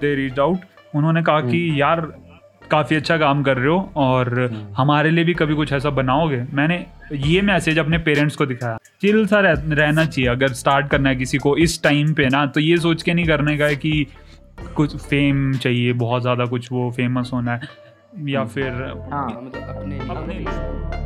They reach out उन्होंने कहा कि हम्म। यार काफ़ी अच्छा काम कर रहे हो और हम्म। हमारे लिए भी कभी कुछ ऐसा बनाओगे मैंने ये मैसेज अपने पेरेंट्स को दिखाया चिल सा रह, रहना चाहिए अगर स्टार्ट करना है किसी को इस टाइम पे ना तो ये सोच के नहीं करने का है कि कुछ फेम चाहिए बहुत ज़्यादा कुछ वो फ़ेमस होना है या फिर हाँ मतलब अपने, अपने अपने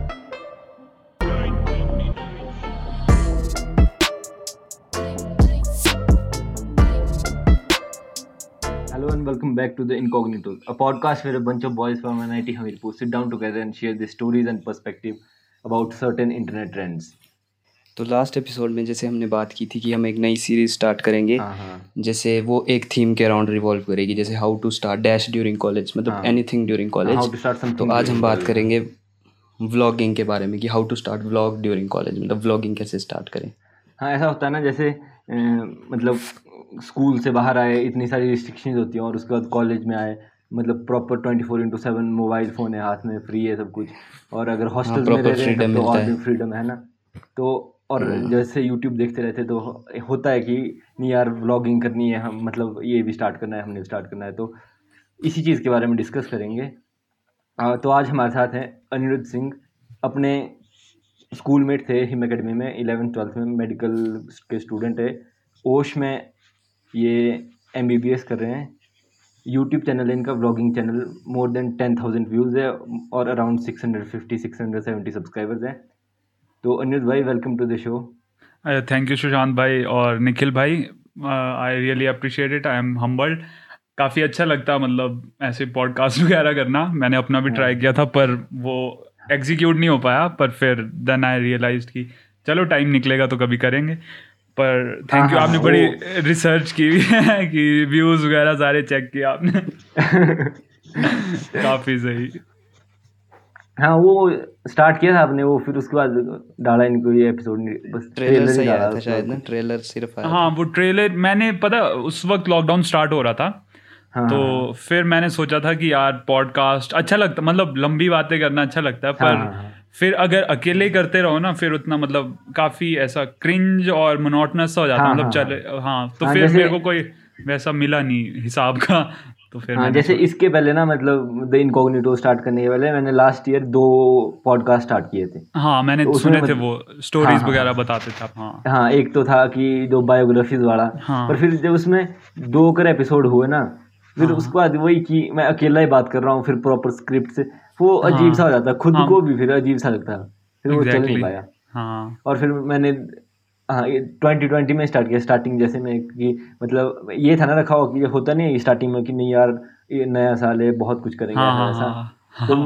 hello and welcome back to the incognito a podcast for a bunch of boys from NIT Hamirpur sit down together and share the stories and perspective about certain internet trends तो लास्ट एपिसोड में जैसे हमने बात की थी कि हम एक नई सीरीज़ स्टार्ट करेंगे जैसे वो एक थीम के अराउंड रिवॉल्व करेगी जैसे how to start dash during college मतलब एनीथिंग ड्यूरिंग कॉलेज तो आज हम बात करेंगे व्लॉगिंग के बारे में कि how to start vlog during college मतलब व्लॉगिंग कैसे स्टार्ट करें। हाँ ऐसा होता है ना जैसे मतलब स्कूल से बाहर आए इतनी सारी रिस्ट्रिक्शंस होती हैं और उसके बाद कॉलेज में आए मतलब proper twenty four into seven mobile phone है हाथ में फ्री है सब कुछ। और अगर हॉस्टल में रह रहे हैं तो और भी फ्रीडम है ना? तो और जैसे यूट्यूब देखते रहते तो होता है कि नहीं यार व्लॉगिंग करनी है हम मतलब ये भी स्टार्ट करना है हमने स्टार्ट करना है तो इसी चीज़ के बारे में डिस्कस करेंगे। आ, तो आज हमारे साथ हैं अनिरुद्ध सिंह अपने स्कूल मेट थे हिम अकेडमी में इलेवेंथ ट्वेल्थ में मेडिकल के स्टूडेंट है। ओश में ये एम बी बी एस कर रहे हैं। यूट्यूब चैनल है इनका vlogging channel more than ten thousand views है और around six hundred fifty six hundred seventy subscribers हैं। तो अनिरुद्ध भाई welcome to the show thank you Sushant भाई और निखिल भाई। I really appreciate it I am humbled काफ़ी अच्छा लगता है मतलब ऐसे पॉडकास्ट वगैरह करना। मैंने अपना भी ट्राई किया था पर वो एग्जीक्यूट नहीं हो पाया। पर फिर देन आई रियलाइज़ कि चलो टाइम निकलेगा तो कभी करेंगे। पर थैंक यू हाँ, आपने बड़ी रिसर्च की हुई है कि व्यूज़ वगैरह सारे चेक किए आपने। काफ़ी सही। हाँ वो स्टार्ट किया था आपने वो फिर उसके बाद डाला इनको ये एपिसोड बस ट्रेलर ही सही आया था शायद ना ट्रेलर सिर्फ़ आया हाँ वो ट्रेलर मैंने पता उस वक्त लॉकडाउन स्टार्ट हो रहा था हाँ तो हाँ, फिर मैंने सोचा था कि यार पॉडकास्ट अच्छा लगता मतलब लंबी बातें करना अच्छा लगता है हाँ, पर हाँ, हाँ। फिर अगर अकेले करते रहो ना फिर उतना मतलब काफ़ी ऐसा क्रिंज और मोनोटनस हो जाता हाँ, मतलब हाँ, चले हाँ तो हाँ, फिर मेरे को कोई वैसा मिला नहीं हिसाब का तो फिर हाँ जैसे इसके पहले ना मतलब द इनकॉग्निटो स्टार्ट करने के पहले मैंने लास्ट ईयर दो पॉडकास्ट स्टार्ट किए थे हाँ मैंने तो सुने थे वो स्टोरीज हाँ, वगैरह हाँ। बताते थे हाँ हाँ एक तो था कि दो बायोग्राफीज वाला हाँ। पर फिर जब उसमें दो कर एपिसोड हुए ना फिर हाँ। उसके बाद वही कि मैं अकेला ही बात कर रहा हूँ फिर प्रॉपर स्क्रिप्ट से वो हाँ। अजीब सा हो जाता खुद हाँ। को भी फिर अजीब सा लगता फिर वो चल नहीं पाया। हाँ। और फिर मैंने हाँ ट्वेंटी ट्वेंटी में स्टार्ट किया स्टार्टिंग जैसे में कि मतलब ये था ना रखा हो कि होता नहीं है स्टार्टिंग में कि नहीं यार ये नया साल है बहुत कुछ करेंगे हाँ ऐसा। हाँ हाँ तो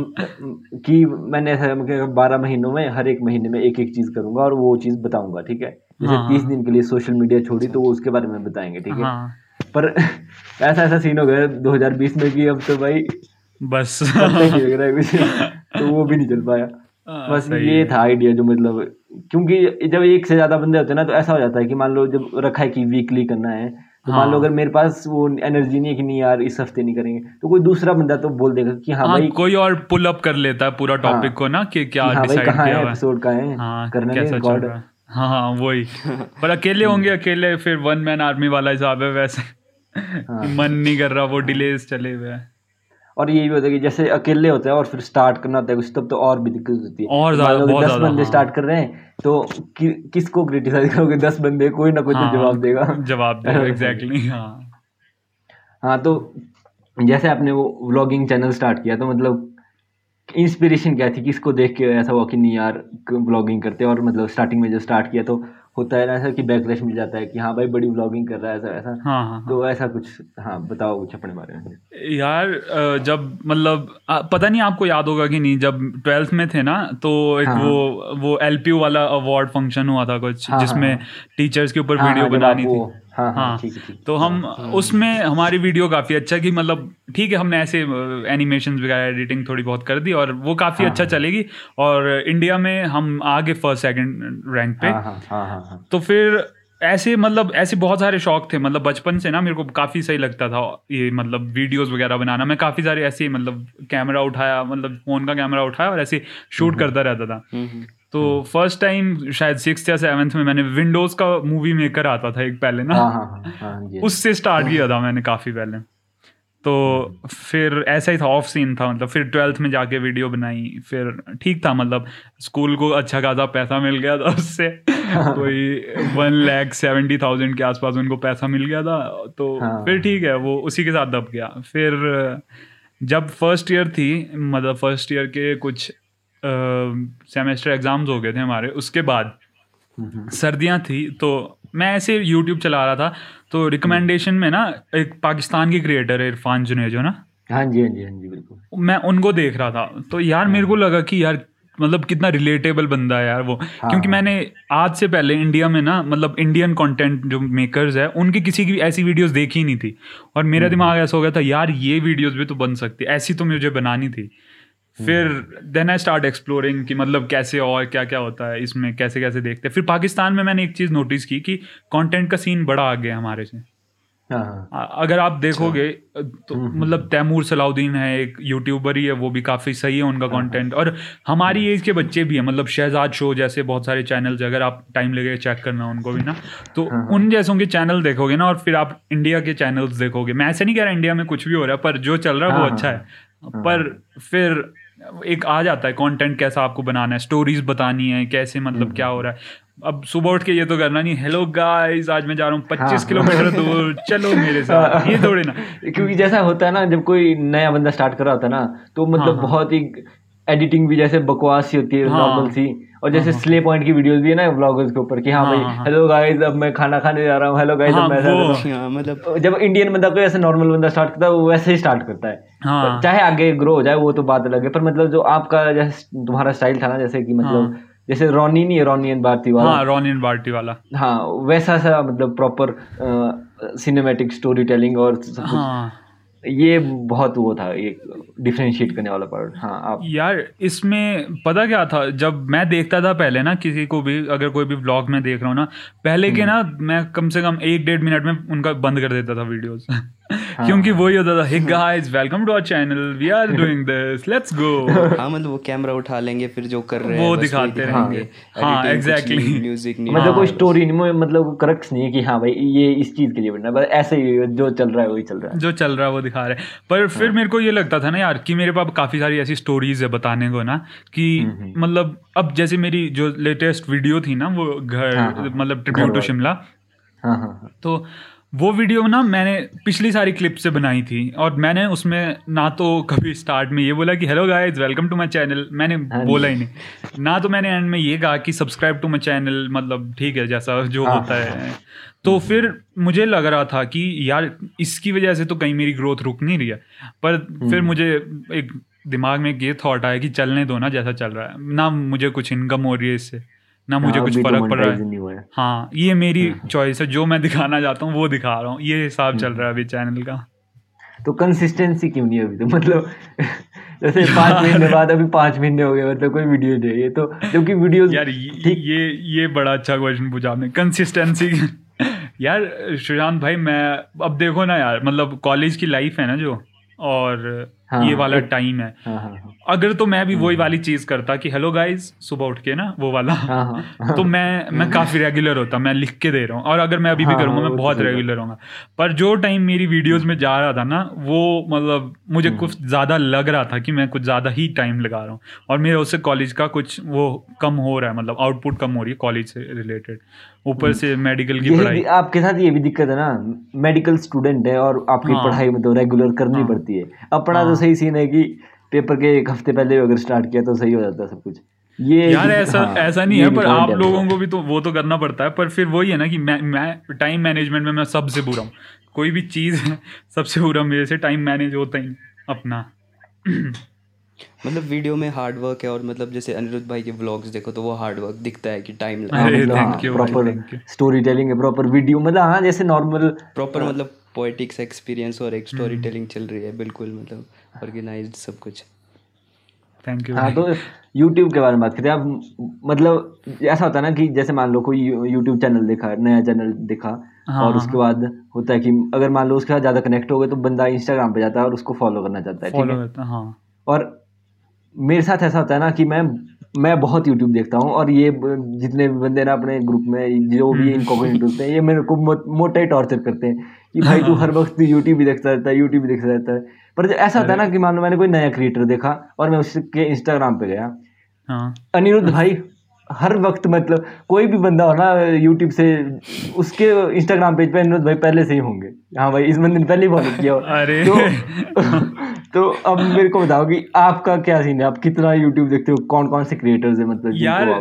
कि मैंने ऐसा बारह महीनों में हर एक महीने में एक एक चीज़ करूँगा और वो चीज़ बताऊँगा ठीक है? जैसे हाँ, तीस हाँ। दिन के लिए सोशल मीडिया छोड़ी तो वो उसके बारे में बताएँगे ठीक है? हाँ। पर ऐसा ऐसा सीन हो गया 2020 में कि अब तो भाई बस। ही है तो वो भी नहीं चल पाया। हाँ, बस ये था आइडिया जो मतलब क्योंकि जब एक से ज़्यादा बंदे होते हैं ना तो ऐसा हो जाता है कि मान लो जब रखा है कि वीकली करना है तो हाँ। मान लो हाँ। अगर मेरे पास वो एनर्जी नहीं है कि नहीं यार इस हफ़्ते नहीं करेंगे तो कोई दूसरा बंदा तो बोल देगा कि हाँ हाँ भाई कोई और पुल अप कर लेता है पूरा हाँ, टॉपिक को ना कि क्या हाँ भाई डिसाइड कहाँ किया है एपिसोड का है? हाँ करना कैसा रिकॉर्ड हाँ। हाँ। वही। पर अकेले होंगे अकेले फिर वन मैन आर्मी वाला हिसाब है वैसे। हाँ। मन नहीं कर रहा वो डिलेस चले हुए हैं। और ये भी होता है कि जैसे अकेले होते हैं और फिर स्टार्ट करना होता है कुछ तब तो और भी दिक्कत होती है। और तो ज्यादा- बहुत दस बंदे हाँ। स्टार्ट कर रहे हैं तो कि, किसको क्रिटिसाइज करोगे? दस बंदे कोई ना कोई तो हाँ, जवाब देगा। जवाब देगा एग्जैक्टली हाँ। हाँ तो जैसे आपने वो व्लॉगिंग चैनल स्टार्ट किया तो मतलब इंस्पिरेशन क्या थी? किसको देख के ऐसा हुआ कि नहीं यार व्लॉगिंग करते और मतलब स्टार्टिंग में जब स्टार्ट किया तो होता है ना ऐसा कि बैकलैश मिल जाता है कि हाँ भाई बड़ी व्लॉगिंग कर रहा है ऐसा ऐसा। हाँ हाँ हाँ। तो ऐसा कुछ हाँ बताओ कुछ अपने बारे में। यार जब मतलब पता नहीं आपको याद होगा कि नहीं जब ट्वेल्थ में थे ना तो एक हाँ, वो वो एलपीयू वाला अवार्ड फ़ंक्शन हुआ था कुछ हाँ, जिसमें हाँ, टीचर्स के ऊपर हाँ, वीडियो हाँ, बनानी थी। हाँ हाँ हाँ, ठीक है तो हम उसमें हमारी वीडियो काफ़ी अच्छा की मतलब ठीक है हमने ऐसे एनिमेशन वगैरह एडिटिंग थोड़ी बहुत कर दी और वो काफ़ी हाँ, अच्छा हाँ। चलेगी और इंडिया में हम आगे फ़र्स्ट सेकंड रैंक पे। हाँ हाँ हाँ हाँ हाँ। तो फिर ऐसे मतलब ऐसे बहुत सारे शौक थे मतलब बचपन से ना मेरे को काफ़ी सही लगता था ये मतलब वीडियोस वगैरह बनाना। मैं काफ़ी सारे ऐसे मतलब कैमरा उठाया मतलब फ़ोन का कैमरा उठाया और ऐसे शूट करता रहता था। हम्म, हम्म। तो फ़र्स्ट टाइम शायद सिक्स या सेवन्थ में मैंने विंडोज़ का मूवी मेकर आता था एक पहले ना। हाँ हाँ हाँ हाँ उससे स्टार्ट किया था मैंने काफ़ी पहले। तो फिर ऐसा ही था ऑफ़ सीन था मतलब फिर ट्वेल्थ में जाके वीडियो बनाई फिर ठीक था मतलब स्कूल को अच्छा खासा पैसा मिल गया था उससे। कोई वन लैख सेवेंटी थाउज़ेंड के आसपास उनको पैसा मिल गया था तो हाँ। फिर ठीक है वो उसी के साथ दब गया। फिर जब फ़र्स्ट ईयर थी मतलब फ़र्स्ट ईयर के कुछ सेमेस्टर एग्ज़ाम्स हो गए थे हमारे उसके बाद हम्म, सर्दियाँ थी तो मैं ऐसे यूट्यूब चला रहा था तो रिकमेंडेशन में ना एक पाकिस्तान की क्रिएटर है इरफान जुनेजो ना? हाँ जी हाँ जी हाँ जी बिल्कुल। मैं उनको देख रहा था तो यार मेरे को लगा कि यार मतलब कितना रिलेटेबल बंदा है यार वो हाँ। क्योंकि मैंने आज से पहले इंडिया में ना मतलब इंडियन कंटेंट जो मेकर्स है उनकी किसी की ऐसी वीडियोस देखी ही नहीं थी और मेरा दिमाग ऐसा हो गया था यार ये वीडियोस भी तो बन सकती ऐसी तो मुझे बनानी थी। फिर देन आई स्टार्ट एक्सप्लोरिंग कि मतलब कैसे और क्या क्या होता है इसमें कैसे कैसे देखते हैं। फिर पाकिस्तान में मैंने एक चीज़ नोटिस की कि कंटेंट का सीन बड़ा आ गया हमारे से। हाँ हाँ। अगर आप देखोगे तो मतलब तैमूर सलाउद्दीन है एक यूट्यूबर ही है वो भी काफ़ी सही है उनका कंटेंट और हमारी एज के बच्चे भी हैं मतलब शहजाद शो जैसे बहुत सारे चैनल्स अगर आप टाइम लगे चेक करना उनको भी ना तो उन जैसों के चैनल देखोगे ना और फिर आप इंडिया के चैनल्स देखोगे। मैं ऐसे नहीं कह रहा इंडिया में कुछ भी हो रहा है पर जो चल रहा है वो हाँ, अच्छा है। पर फिर एक आ जाता है कंटेंट कैसा आपको बनाना है स्टोरीज बतानी है कैसे मतलब क्या हो रहा है अब सुबह उठ के ये तो करना नहीं हेलो गाइस आज मैं जा रहा हूँ पच्चीस हाँ। किलोमीटर दूर चलो मेरे साथ ये थोड़े ना क्योंकि जैसा होता है ना जब कोई नया बंदा स्टार्ट कर रहा होता है ना तो मतलब हाँ। बहुत ही एडिटिंग भी जैसे बकवास ही होती है हाँ। नॉर्मल सी और जैसे स्ले पॉइंट की वीडियोस भी है ना व्लॉगर्स के ऊपर कि हाँ हाँ, भाई हाँ। हेलो गाइस अब मैं खाना खाने जा रहा हूँ हेलो गाइस हाँ, अब मैं हाँ मतलब जब इंडियन बंदा कोई ऐसे नॉर्मल बंदा स्टार्ट करता है वो वैसे ही स्टार्ट करता है। हाँ। चाहे आगे ग्रो हो जाए वो तो बात अलग है पर मतलब जो आपका जैसे तुम्हारा स्टाइल था ना जैसे कि मतलब जैसे रोनी नहीं है रोनी एंड भारती वाला। हाँ रॉनिन बार्टी वाला। हाँ वैसा सा मतलब प्रॉपर सिनेमैटिक स्टोरी टेलिंग और सब कुछ। हाँ। ये बहुत वो था एक डिफ्रेंशिएट करने वाला पार्ट हाँ आप यार इसमें पता क्या था जब मैं देखता था पहले ना किसी को भी अगर कोई भी ब्लॉग में देख रहा हूँ ना पहले के ना मैं कम से कम एक डेढ़ मिनट में उनका बंद कर देता था वीडियोस क्योंकि वही होता था hey guys welcome to our channel we are doing this let's go हाँ मतलब वो कैमरा उठा लेंगे फिर जो कर रहे हैं वही दिखाते रहेंगे। हाँ. नहीं, म्यूज़िक नहीं मतलब हाँ, कोई स्टोरी नहीं मतलब करेक्ट नहीं है कि हाँ भाई ये इस चीज़ के लिए बनना है बस ऐसे ही जो चल रहा है वही चल रहा है। जो चल रहा है वो दिखा रहे हैं। पर फिर मेरे को ये लगता था ना यार कि मेरे पास काफ़ी सारी ऐसी स्टोरीज है बताने को ना कि मतलब अब जैसे मेरी जो लेटेस्ट वीडियो थी ना वो घर हाँ, हाँ। मतलब ट्रिब्यूट टू शिमला हाँ हाँ हाँ। तो वो वीडियो ना मैंने पिछली सारी क्लिप से बनाई थी और मैंने उसमें ना तो कभी स्टार्ट में ये बोला कि hello guys welcome to my channel मैंने हाँ बोला ही नहीं। ना तो मैंने एंड में ये कहा कि सब्सक्राइब टू माय चैनल मतलब ठीक है जैसा जो हाँ, होता है। तो फिर मुझे लग रहा था कि यार इसकी वजह से तो कहीं मेरी ग्रोथ रुक नहीं रही है। पर फिर हम्म। मुझे एक दिमाग में एक ये थाट आया कि चलने दो ना जैसा चल रहा है। ना मुझे कुछ इनकम हो रही है इससे। ना मुझे हाँ, कुछ तो फ़र्क पड़ रहा है। है। हाँ ये मेरी चॉइस है जो मैं दिखाना चाहता हूँ वो दिखा रहा हूँ। ये हिसाब चल रहा है अभी चैनल का। तो कंसिस्टेंसी क्यों नहीं अभी तो? मतलब जैसे पाँच महीने बाद अभी पाँच महीने हो गए मतलब कोई वीडियो नहीं है ये तो। जबकि वीडियो यार ये ये ये बड़ा अच्छा क्वेश्चन पूछा आपने। कंसिस्टेंसी यार सुशांत भाई मैं अब देखो ना यार मतलब कॉलेज की लाइफ है ना जो और हाँ, ये वाला टाइम है। हाँ हाँ हाँ। अगर तो मैं भी वही वाली चीज़ करता कि हेलो गाइस सुबह उठ के ना वो वाला। हाँ हाँ तो मैं मैं काफ़ी रेगुलर होता मैं लिख के दे रहा हूँ। और अगर मैं अभी भी हाँ, करूँगा मैं तो बहुत रेगुलर होऊँगा। पर जो टाइम मेरी वीडियोस में जा रहा था ना वो मतलब मुझे हम्म। कुछ ज़्यादा लग रहा था कि मैं कुछ ज़्यादा ही टाइम लगा रहा हूँ। और मेरा उससे कॉलेज का कुछ वो कम हो रहा है मतलब आउटपुट कम हो रही है कॉलेज से रिलेटेड ऊपर से मेडिकल की हम्म। पढ़ाई आपके साथ ये भी दिक्कत है ना मेडिकल स्टूडेंट है और आपकी हाँ। पढ़ाई में तो रेगुलर करनी हाँ। पड़ती है अपना तो हाँ। सही सीन है कि पेपर के एक हफ़्ते पहले अगर स्टार्ट किया तो सही हो जाता है सब कुछ ये यार ऐसा हाँ, ऐसा नहीं है पर आप लोगों को भी तो वो तो करना पड़ता है पर फिर वही है ना कि मैं मैं टाइम मैनेजमेंट में मैं सबसे बुरा हूँ कोई भी चीज़ है सबसे बुरा मेरे से टाइम मैनेज होता ही अपना मतलब वीडियो में हार्ड वर्क है और मतलब जैसे अनिरुद्ध भाई के व्लॉग्स देखो तो वो हार्ड वर्क दिखता है कि टाइम हाँ, मतलब हाँ, thank you. स्टोरी टेलिंग है प्रॉपर वीडियो मतलब हाँ जैसे नॉर्मल प्रॉपर मतलब पोएटिक्स एक्सपीरियंस और एक स्टोरी टेलिंग चल रही है बिल्कुल मतलब ऑर्गेनाइज्ड सब कुछ। थैंक यू हाँ तो यूट्यूब के बारे में बात करते हैं। अब मतलब ऐसा होता है ना कि जैसे मान लो कोई यूट्यूब चैनल देखा नया चैनल देखा हाँ, और हाँ, उसके बाद होता है कि अगर मान लो उसके साथ ज़्यादा कनेक्ट हो गए तो बंदा इंस्टाग्राम पे जाता है और उसको फॉलो करना चाहता है ठीक है? करता हाँ. और मेरे साथ ऐसा होता है ना कि मैं मैं बहुत यूट्यूब देखता हूँ और ये जितने भी बंदे ना अपने ग्रुप में जो भी हम्म। इनको होते हैं ये मेरे को मो- मोटा ही टॉर्चर करते हैं कि भाई तू हर वक्त यूट्यूब भी देखता रहता है यूट्यूब भी देखता रहता है। पर ऐसा होता है ना कि मान लो मैंने कोई नया क्रिएटर देखा और मैं उसके इंस्टाग्राम पे गया। हाँ। अनिरुद्ध भाई हर वक्त मतलब कोई भी बंदा हो ना यूट्यूब से उसके इंस्टाग्राम पेज पे अनिरुद्ध भाई पहले से ही होंगे। हाँ भाई इस बंदे ने पहले ही फॉलो किया अरे। तो तो अब मेरे को बताओ कि आपका क्या सीन है? आप कितना यूट्यूब देखते हो? कौन कौन से क्रिएटर्स है मतलब यार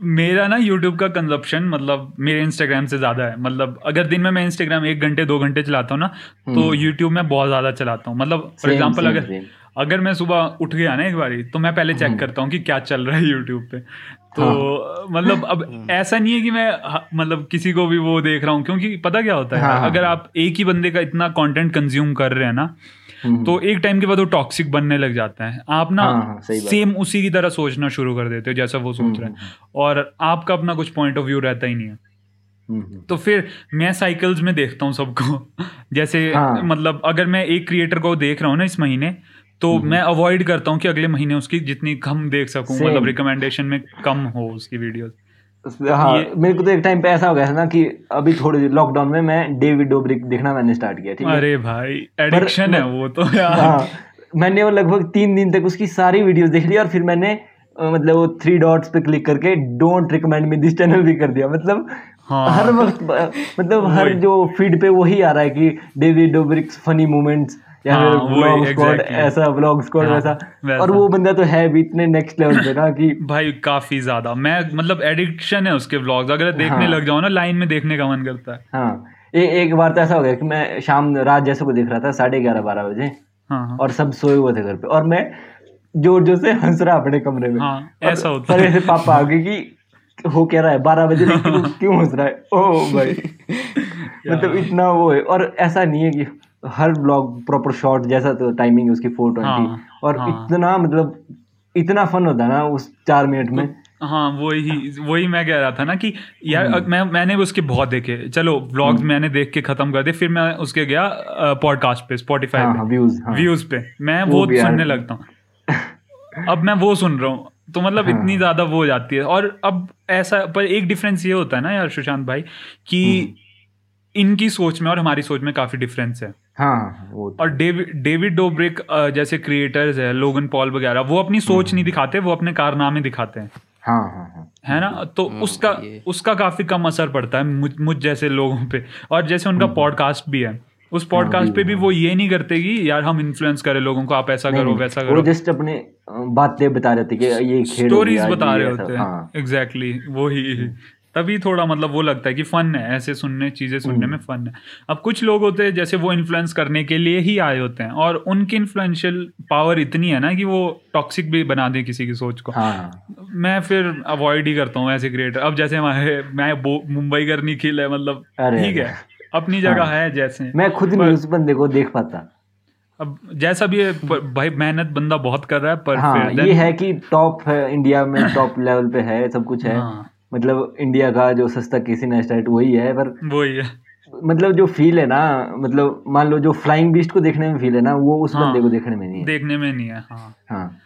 मेरा ना यूट्यूब का कंजप्शन मतलब मेरे इंस्टाग्राम से ज़्यादा है। मतलब अगर दिन में मैं इंस्टाग्राम एक घंटे दो घंटे चलाता हूँ ना तो यूट्यूब में बहुत ज़्यादा चलाता हूँ। मतलब फॉर same, अगर same. अगर मैं सुबह उठ गया ना एक बारी तो मैं पहले चेक करता हूँ कि क्या चल रहा है यूट्यूब पे। तो हाँ। मतलब अब ऐसा नहीं है कि मैं मतलब किसी को भी वो देख रहा हूँ क्योंकि पता क्या होता है हाँ, अगर आप एक ही बंदे का इतना कंटेंट कंज्यूम कर रहे हैं ना हम्म, तो एक टाइम के बाद वो टॉक्सिक बनने लग जाता है। आप ना हाँ, हाँ। सेम उसी की तरह सोचना शुरू कर देते हो जैसा वो सोच रहे हैं। और आपका अपना कुछ पॉइंट ऑफ़ व्यू रहता ही नहीं है। हम्म, हम्म, तो फिर मैं साइकिल्स में देखता हूँ सबको। जैसे हाँ। मतलब अगर मैं एक क्रिएटर को देख रहा हूँ ना इस महीने तो मैं अवॉइड करता हूँ कि अगले महीने उसकी जितनी कम देख सकूँ मतलब रिकमेंडेशन में कम हो उसकी वीडियोस हाँ मेरे को तो एक टाइम पे ऐसा हो गया था ना कि अभी थोड़े लॉकडाउन में मैं डेविड डोब्रिक देखना मैंने स्टार्ट किया ठीक है? अरे भाई एडिक्शन है वो तो यार। हाँ मैंने वो लगभग तीन दिन तक उसकी सारी वीडियोस देख ली और फिर मैंने मतलब वो थ्री डॉट्स पे क्लिक करके don't recommend me this channel भी कर दिया। मतलब हाँ। हर वक्त मतलब हर। जो फ़ीड पे वही आ रहा है कि डेविड डोब्रिक्स फनी मोमेंट्स या हाँ, वही, स्क्वाड ऐसा स्क्वाड हाँ, वैसा। वैसा। और वो बंदा तो है भी इतने नेक्स्ट लेवल पे ना कि भाई काफ़ी ज़्यादा। मैं मतलब एडिक्शन है उसके व्लॉग्स अगर देखने हाँ। लग जाओ ना लाइन में देखने का मन करता है। हाँ। ए, एक बार तो ऐसा हो गया कि मैं शाम रात जैसे को देख रहा था साढ़े ग्यारह बारह बजे। हाँ और सब सोए हुए थे घर पे। और मैं ज़ोर ज़ोर से हंस रहा अपने कमरे में। हाँ, ऐसा होता है। पापा आ गए कि हो क्या रहा है? बारह बजे क्यों हंस रहा है? ओ भाई। मतलब इतना वो है। और ऐसा नहीं है कि हर ब्लॉग प्रॉपर शॉट जैसा तो टाइमिंग है उसकी फोर ट्वेंटी हाँ, और हाँ। इतना मतलब इतना फन होता ना उस चार मिनट में। हाँ वही वही मैं कह रहा था ना कि यार हम्म। मैं मैंने भी उसके बहुत देखे। चलो व्लॉग्स मैंने देख के खत्म कर दिए फिर मैं उसके गया पॉडकास्ट पे स्पॉटिफाई हाँ हाँ पे व्यूज़ हाँ। व्यूज़ पे। मैं वो वो सुनने लगता हूँ। अब मैं वो सुन रहा हूँ। तो मतलब हाँ। इतनी ज़्यादा वो हो जाती है। और अब ऐसा पर एक डिफरेंस ये होता है ना यार सुशांत भाई कि हम्म। इनकी सोच में और हमारी सोच में काफ़ी डिफरेंस है। हाँ हाँ वो और डेविड डेविड डोब्रिक जैसे क्रिएटर्स है लोगन पॉल वगैरह वो अपनी सोच हम्म। नहीं दिखाते वो अपने कारनामे दिखाते हैं। हाँ हाँ हाँ। है ना? तो उसका उसका काफ़ी कम असर पड़ता है मुझ मुझ जैसे लोगों पे। और जैसे उनका पॉडकास्ट भी है। उस पॉडकास्ट पे भी वो ये नहीं करते कि यार हम इन्फ्लुएंस करें लोगों को आप ऐसा करो वैसा वो करो। जस्ट अपने बातें बता रहे थे कि ये खेल स्टोरीज बता रहे होते हाँ। हैं। एग्जैक्टली वही। तभी थोड़ा मतलब वो लगता है कि फन है ऐसे सुनने चीज़ें सुनने में फन है। अब कुछ लोग होते हैं जैसे वो इन्फ्लुएंस करने के लिए ही आए होते हैं और उनकी इन्फ्लुएंशियल पावर इतनी है ना कि वो टॉक्सिक भी बना दे किसी की सोच को। हाँ। मैं फिर अवॉइड ही करता हूँ ऐसे क्रिएटर अब जैसे हमारे मैं मुंबई कर निखिल है मतलब ठीक है अपनी जगह हाँ। है जैसे। मैं खुद उस बंदे को देख पाता। अब जैसा भी है भाई मेहनत बंदा बहुत कर रहा है पर हाँ ये है कि टॉप है इंडिया में टॉप लेवल पे है सब कुछ है। हाँ। मतलब इंडिया का जो सस्ता केसी नेस्टाइट वही है पर वही है। मतलब जो फील है ना मतलब मान लो जो फ्लाइंग बीस्ट को देखने में फील है ना वो उस हाँ। बंदे को देखने में नहीं है। देखने में नहीं है हाँ। हाँ।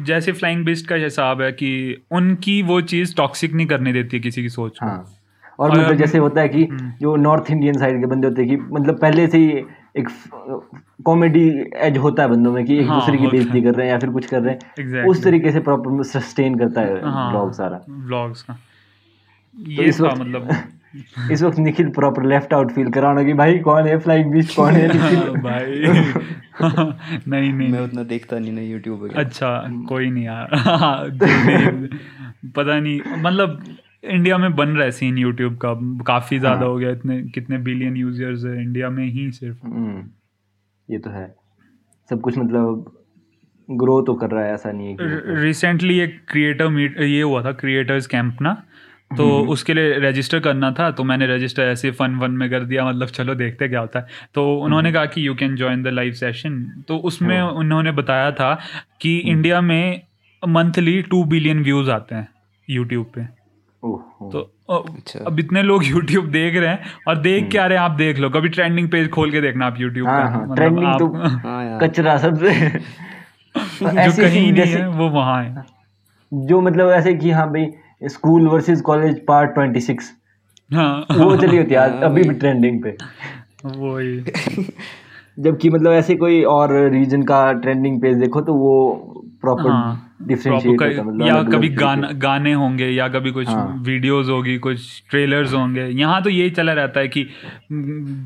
जैसे फ्लाइंग बिस्ट का हिसाब है कि उनकी वो चीज़ टॉक्सिक नहीं करने देती है किसी की सोच हाँ। और और मतलब जैसे होता है कि हम्म। जो नॉर्थ इंडियन साइड के बंदे होते हैं कि मतलब पहले से ही एक कॉमेडी एज होता है बंदों में कि एक हाँ, दूसरे की बेइज्जती कर रहे हैं या फिर कुछ कर रहे हैं Exactly. उस तरीके से प्रॉपर सस्टेन करता है हाँ। ब्लॉग सारा। व्लॉग्स का। ये इस था वक्त मतलब। इस वक्त Nikhil proper left out feel कराना कि भाई कौन है फ्लाइंग बीस्ट कौन है भाई। नहीं नहीं। मैं उतना देखता नहीं ना यूट्यूब वगैरह। अच्छा कोई नहीं यार। पता नहीं मतलब इंडिया में बन रहा है सीन यूट्यूब का। काफ़ी ज़्यादा हाँ। हो गया इतने कितने बिलियन यूज़र्स है इंडिया में ही सिर्फ़। हम्म, ये तो है। सब कुछ मतलब ग्रो तो कर रहा है ऐसा नहीं है रिसेंटली एक क्रिएटर मीट ये हुआ था क्रिएटर्स कैंप ना? तो हम्म। उसके लिए रजिस्टर करना था तो मैंने रजिस्टर ऐसे फन वन में कर दिया मतलब चलो देखते क्या होता है तो हम्म। उन्होंने कहा कि you can join the live session तो उसमें। उन्होंने बताया था कि हम्म। इंडिया में मंथली टू बिलियन व्यूज़ आते हैं यूट्यूब पे तो अच्छा। अब इतने लोग यूट्यूब देख रहे हैं और देख क्या रहे हैं आप देख लो कभी ट्रेंडिंग पेज खोल के देखना आप यूट्यूब हाँ, हाँ, मतलब आप तो हाँ कचरा सबसे जो कहीं नहीं है वो वहाँ है जो मतलब ऐसे कि हाँ भाई school versus college part twenty six. हाँ। वो चली होती है हाँ, अभी भी ट्रेंडिंग पे। वही। जबकि मतलब ऐसे कोई और रीजन का ट्रेंडिंग पेज देखो तो वो प्रॉपर हाँ डिफरेंशिएट होता मतलब या कभी गाना गाने होंगे या कभी कुछ हाँ। वीडियोस होगी कुछ ट्रेलर्स होंगे। यहाँ तो यही चला रहता है कि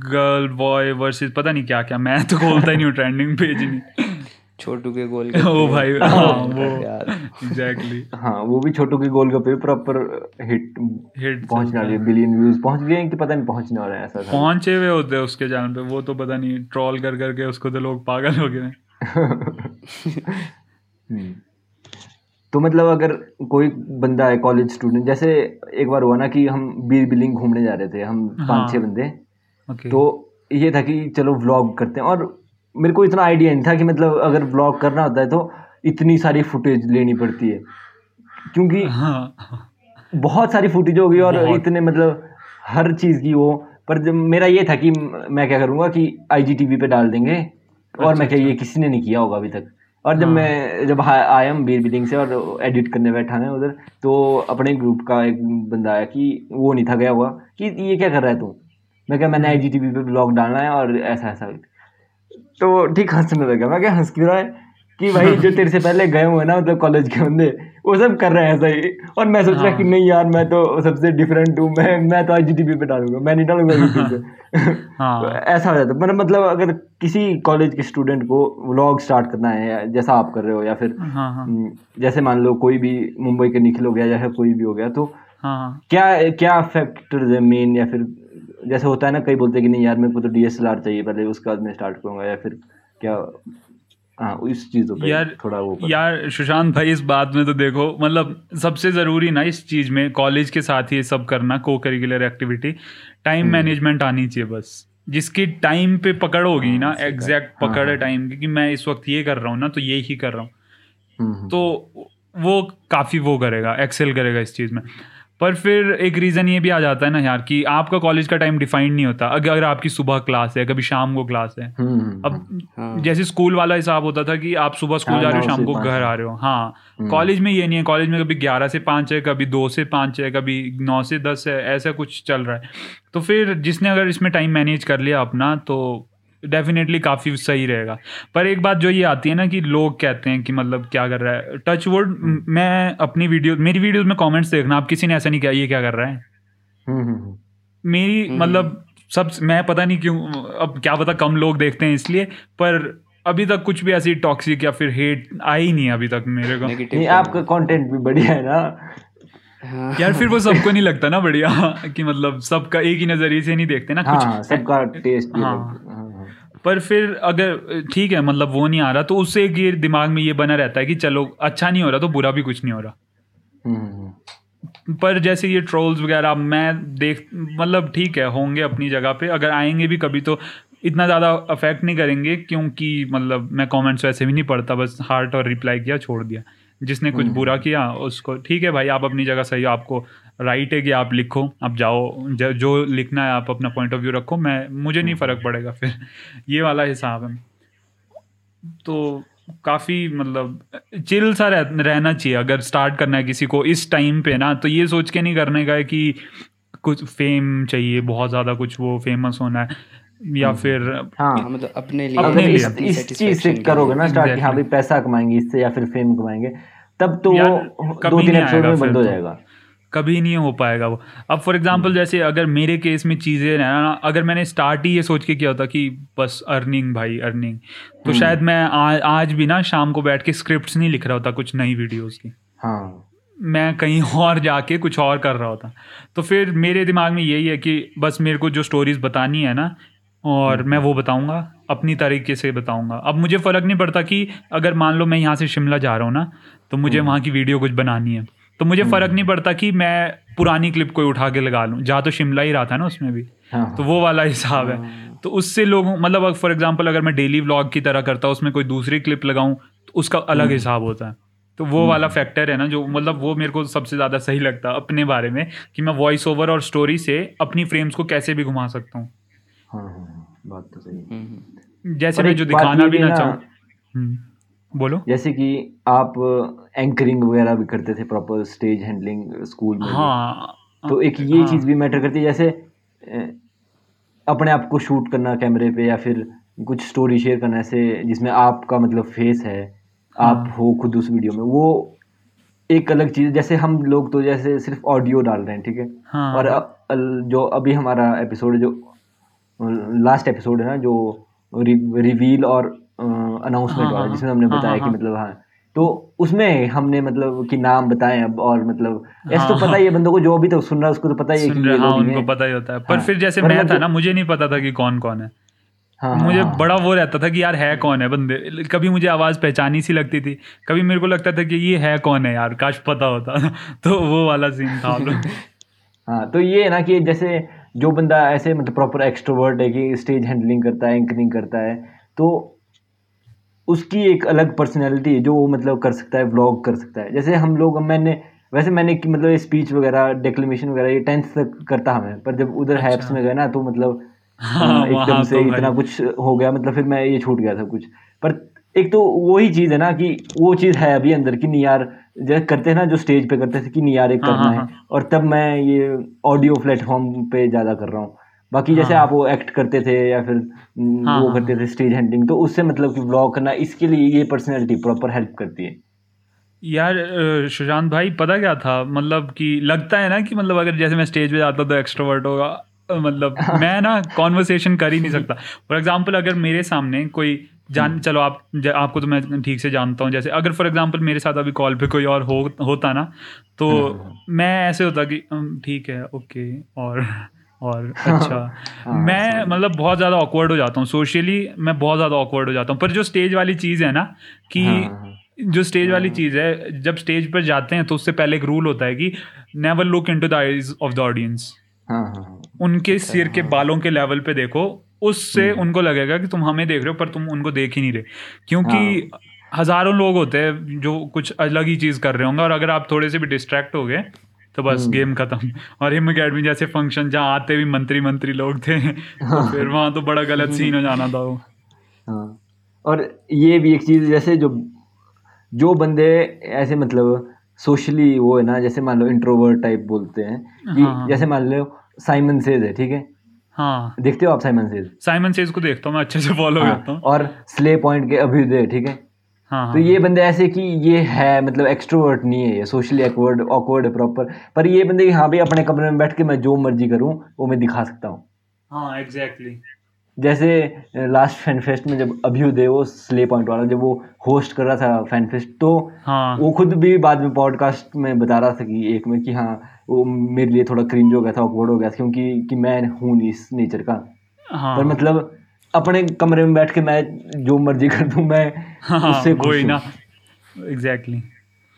गर्ल बॉय वर्सेस पता नहीं क्या क्या मैं तो खोलता ही नहीं हूँ ट्रेंडिंग पेज नहीं। छोटू के गोल ओ भाई हाँ वो। यार एग्जैक्टली हाँ वो भी छोटू के गोल गप्पे प्रॉपर हिट हिट पहुँचने वाली बिलियन व्यूज़ पहुँच गए कि पता नहीं पहुँचने वाला है ऐसा पहुँचे हुए होते हैं उसके चैनल पे वो तो पता नहीं ट्रोल कर करके उसको तो लोग पागल हो गए हम्म। तो मतलब अगर कोई बंदा है कॉलेज स्टूडेंट जैसे एक बार हुआ ना कि हम बीर बिलिंग घूमने जा रहे थे हम हाँ। पाँच छह बंदे। ओके तो ये था कि चलो व्लॉग करते हैं और मेरे को इतना आइडिया नहीं था कि मतलब अगर ब्लॉग करना होता है तो इतनी सारी फुटेज लेनी पड़ती है। क्योंकि हाँ। बहुत सारी फुटेज होगी और इतने मतलब हर चीज़ की वो पर जब मेरा ये था कि मैं क्या करूँगा कि आईजीटीवी पे डाल देंगे और मैं क्या ये किसी ने नहीं किया होगा अभी तक। और जब हाँ। मैं जब हा- आया हम बीर बिलिंग से और एडिट करने बैठा मैं उधर तो अपने ग्रुप का एक बंदा आया कि वो नहीं था गया हुआ कि ये क्या कर रहा है तू? मैं क्या मैंने आई पे ब्लॉग डालना है और ऐसा ऐसा तो ठीक हंसने लगा। मैं क्या हंस क्यों रहा है? कि भाई जो तेरे से पहले गए हुए हैं ना मतलब कॉलेज के बंदे वो सब कर रहे हैं ऐसा ही। और मैं सोच रहा हाँ। कि नहीं यार मैं तो सबसे डिफरेंट हूँ। मैं मैं तो आई पे डालूँगा। मैं नहीं डालूँगा यूट्यूब पे। तो हाँ ऐसा हो जाता है। मतलब मतलब अगर किसी कॉलेज के स्टूडेंट को व्लॉग स्टार्ट करना है जैसा आप कर रहे हो या फिर हाँ हाँ। हम्म, जैसे मान लो कोई भी मुंबई के निखिल हो गया या फिर कोई भी हो गया तो हाँ हाँ। क्या क्या फैक्टर्स है मेन या फिर जैसे होता है ना कई बोलते हैं कि नहीं यार मेरे को तो डीएसएलआर चाहिए पहले उसके बाद मैं स्टार्ट करूँगा या फिर क्या हाँ इस चीज़ों पे यार थोड़ा वो यार सुशांत भाई इस बात में तो देखो मतलब सबसे ज़रूरी ना इस चीज़ में कॉलेज के साथ ही सब करना को करिकुलर एक्टिविटी टाइम मैनेजमेंट आनी चाहिए बस। जिसकी टाइम पे पकड़ होगी ना एग्जैक्ट पकड़ है। टाइम की कि मैं इस वक्त ये कर रहा हूँ ना तो ये ही कर रहा हूँ। हम्म, हम्म, तो वो काफ़ी वो करेगा एक्सेल करेगा इस चीज़ में। पर फिर एक रीज़न ये भी आ जाता है ना यार कि आपका कॉलेज का टाइम डिफाइंड नहीं होता। अगर अगर आपकी सुबह क्लास है कभी शाम को क्लास है। हम्म, हम्म, अब हाँ। जैसे स्कूल वाला हिसाब होता था कि आप सुबह स्कूल हाँ, जा रहे हो शाम को घर आ रहे हो। हाँ हम्म। कॉलेज में ये नहीं है। कॉलेज में कभी ग्यारह से पाँच है कभी दो से पाँच है कभी नौ से दस है ऐसा कुछ चल रहा है। तो फिर जिसने अगर इसमें टाइम मैनेज कर लिया अपना तो डेफिनेटली काफ़ी सही रहेगा। पर एक बात जो ये आती है ना कि लोग कहते हैं कि मतलब क्या कर रहा है टच वुड मैं अपनी वीडियो मेरी वीडियोस में कमेंट्स देखना आप किसी ने ऐसा नहीं किया ये क्या कर रहा है? हम्म, हम्म, हम्म, मेरी मतलब सब मैं पता नहीं क्यों अब क्या पता कम लोग देखते हैं इसलिए पर अभी तक कुछ भी ऐसी टॉक्सिक या फिर हेट आई नहीं है अभी तक मेरे को। नहीं आपका कंटेंट भी बढ़िया है ना। हाँ। यार फिर वो सबको नहीं लगता ना बढ़िया कि मतलब सबका एक ही नज़रिए से नहीं देखते ना हाँ कुछ सबका टेस्ट हाँ। पर फिर अगर ठीक है मतलब वो नहीं आ रहा तो उससे एक ये दिमाग में ये बना रहता है कि चलो अच्छा नहीं हो रहा तो बुरा भी कुछ नहीं हो रहा। हम्म, हम्म, हम्म। पर जैसे ये ट्रोल्स वगैरह मैं देख मतलब ठीक है होंगे अपनी जगह पे अगर आएँगे भी कभी तो इतना ज़्यादा अफेक्ट नहीं करेंगे क्योंकि मतलब मैं कमेंट्स वैसे भी नहीं पढ़ता बस हार्ट और रिप्लाई किया छोड़ दिया। जिसने कुछ बुरा किया उसको ठीक है भाई आप अपनी जगह सही हो आपको राइट है कि आप लिखो आप जाओ ज- जो लिखना है आप अपना पॉइंट ऑफ़ व्यू रखो मैं मुझे नहीं फ़र्क पड़ेगा फिर। ये वाला हिसाब है। तो काफ़ी मतलब चिल सा रह, रहना चाहिए। अगर स्टार्ट करना है किसी को इस टाइम पे ना तो ये सोच के नहीं करने का है कि कुछ फेम चाहिए बहुत ज़्यादा कुछ वो फ़ेमस होना है या फिर हाँ मतलब अपने लिए अपने लिए। इस, चीज़ से करोगे ना स्टार्ट हाँ. भाई पैसा कमाएँगे इससे या फिर फेम कमाएँगे तब तो वो दो तीन नहीं एपिसोड में बंद हो तो। जाएगा। कभी नहीं हो पाएगा वो। अब फॉर एग्जांपल जैसे अगर मेरे केस में चीज़ें है ना अगर मैंने स्टार्ट ही ये सोच के किया होता कि बस अर्निंग भाई अर्निंग तो शायद मैं आ, आज भी ना शाम को बैठ के स्क्रिप्ट नहीं लिख रहा होता कुछ नई वीडियोज़ की। हाँ। मैं कहीं और जाके कुछ और कर रहा होता। तो फिर मेरे दिमाग में यही है कि बस मेरे को जो स्टोरीज बतानी है ना और मैं वो बताऊँगा अपनी तरीके से बताऊँगा। अब मुझे फ़र्क नहीं पड़ता कि अगर मान लो मैं यहाँ से शिमला जा रहा हूँ ना तो मुझे वहाँ की वीडियो कुछ बनानी है। तो मुझे फ़र्क नहीं पड़ता कि मैं पुरानी क्लिप कोई उठा के लगा लूँ। जहाँ तो शिमला ही रहा था ना उसमें भी। हाँ। तो वो वाला हिसाब है। तो उससे लोगों मतलब फॉर एग्ज़ाम्पल अगर मैं डेली व्लॉग की तरह करता हूँ उसमें कोई दूसरी क्लिप लगाऊँ तो उसका अलग हिसाब होता है। तो वो वाला फैक्टर है ना जो मतलब वो मेरे को सबसे ज़्यादा सही लगता है अपने बारे में कि मैं वॉइस ओवर और स्टोरी से अपनी फ्रेम्स को कैसे भी घुमा सकता हूँ। हाँ हाँ हाँ, बात तो सही हम्म, जैसे मैं जो दिखाना भी ना ना- चाहूँ। हम्म, बोलो। जैसे कि आप एंकरिंग वगैरह भी करते थे प्रॉपर स्टेज हैंडलिंग स्कूल में हाँ। तो एक ये हाँ। चीज़ भी मैटर करती है जैसे अपने आप को शूट करना कैमरे पे या फिर कुछ स्टोरी शेयर करना ऐसे जिसमें आपका मतलब फेस है आप हाँ। हो खुद उस वीडियो में वो एक अलग चीज़ जैसे हम लोग तो जैसे सिर्फ़ ऑडियो डाल रहे हैं ठीक है? हाँ। और जो अभी हमारा एपिसोड जो लास्ट एपिसोड है ना जो रिवील और अनाउंसमेंट हाँ, वाला हाँ, जिसमें हमने हाँ, बताया हाँ, कि। मतलब हाँ। तो उसमें हमने मतलब कि नाम बताए अब और मतलब ऐसे तो पता ही। है बंदों को जो अभी तक सुन रहा है उसको तो पता ही है कि ये हाँ लोग उनको। पता ही होता है। पर फिर जैसे मैं था मतलब- ना मुझे नहीं पता था कि कौन कौन है। हाँ मुझे हाँ, बड़ा वो रहता था कि यार है कौन है बंदे? कभी मुझे आवाज़ पहचानी सी लगती थी। कभी मेरे को लगता था कि ये है कौन है यार काश पता होता। तो वो वाला सीन था हाँ तो ये है ना कि जैसे जो बंदा ऐसे मतलब प्रॉपर एक्सट्रोवर्ट है कि स्टेज हैंडलिंग करता है एंकरिंग करता है तो उसकी एक अलग पर्सनैलिटी है जो वो मतलब कर सकता है व्लॉग कर सकता है। जैसे हम लोग मैंने वैसे मैंने कि मतलब स्पीच वगैरह डेक्लेमेशन वगैरह ये टेंथ तक करता हमें पर जब उधर अच्छा। हैप्स में गए ना तो मतलब हाँ, हाँ, एकदम से तो इतना कुछ हो गया मतलब फिर मैं ये छूट गया सब कुछ। पर एक तो वही चीज़ है ना कि वो चीज़ है अभी अंदर की नहीं यार जैसे करते हैं ना जो स्टेज पे करते थे कि नहीं यार एक हाँ, करना हाँ, है। और तब मैं ये ऑडियो प्लेटफॉर्म पे ज़्यादा कर रहा हूँ। बाकी जैसे हाँ। आप वो एक्ट करते थे या फिर हाँ, वो हाँ, करते थे स्टेज हैंडलिंग तो उससे मतलब कि व्लॉग करना इसके लिए ये पर्सनैलिटी प्रॉपर हेल्प करती है? यार सुशांत भाई पता क्या था? मतलब कि लगता है ना कि मतलब अगर जैसे मैं स्टेज पे जाता तो एक्सट्रोवर्ट होगा। मतलब मैं ना कॉन्वर्सेशन कर ही नहीं सकता। फॉर एग्जांपल अगर मेरे सामने कोई जान चलो आप आपको तो मैं ठीक से जानता हूँ। जैसे अगर फॉर एग्जांपल मेरे साथ अभी कॉल पे कोई और हो होता ना तो मैं ऐसे होता कि ठीक है ओके और और अच्छा। हाँ, मैं मतलब बहुत ज़्यादा ऑकवर्ड हो जाता हूँ। सोशली मैं बहुत ज़्यादा ऑकवर्ड हो जाता हूँ। पर जो स्टेज वाली चीज़ है ना कि हाँ, हाँ, जो स्टेज वाली चीज़ है जब स्टेज पर जाते हैं तो उससे पहले एक रूल होता है कि never look into the eyes of the audience हाँ हाँ हाँ। उनके सिर के बालों के लेवल पे देखो उससे हम्म। उनको लगेगा कि तुम हमें देख रहे हो पर तुम उनको देख ही नहीं रहे। क्योंकि हज़ारों लोग होते हैं जो कुछ अलग ही चीज़ कर रहे होंगे और अगर आप थोड़े से भी डिस्ट्रैक्ट हो गए तो बस हम्म। गेम खत्म। और हिम अकेडमी जैसे फ़ंक्शन जहाँ आते भी मंत्री मंत्री लोग थे तो फिर वहाँ तो बड़ा गलत सीन हो जाना था वो। हाँ। और ये भी एक चीज़ जैसे जो जो बंदे ऐसे मतलब सोशली वो है ना जैसे मान लो इंट्रोवर्ट टाइप बोलते हैं कि हाँ, हाँ, जैसे मान लो साइमन सेज है ठीक है? हाँ। देखते हो आप साइमन सेज साइमन सेज को देखता हूँ मैं अच्छे से फॉलो हाँ, करता हाँ, हूँ और स्ले पॉइंट के अभ्युदय ठीक है? हाँ तो ये बंदे ऐसे कि ये है मतलब एक्सट्रोवर्ट नहीं है ये सोशली एक्वर्ड ऑकवर्ड है प्रॉपर पर ये बंदे हाँ भाई अपने कमरे में बैठ के मैं जो मर्ज़ी करूँ वो मैं दिखा सकता हूँ। हाँ एग्जैक्टली जैसे लास्ट फ़ैन फेस्ट में जब अभ्युदय वो स्ले पॉइंट वाला जब वो होस्ट कर रहा था फ़ैन फेस्ट तो हाँ। वो खुद भी बाद में पॉडकास्ट में बता रहा था कि एक में कि हाँ वो मेरे लिए थोड़ा क्रिंज हो गया था ऑकवर्ड हो गया था क्योंकि कि मैं हूँ नहीं इस नेचर का। हाँ। पर मतलब अपने कमरे में बैठ के मैं जो मर्ज़ी कर दूँ मैं हाँ उससे खुश वही हूँ। ना। एग्जैक्टली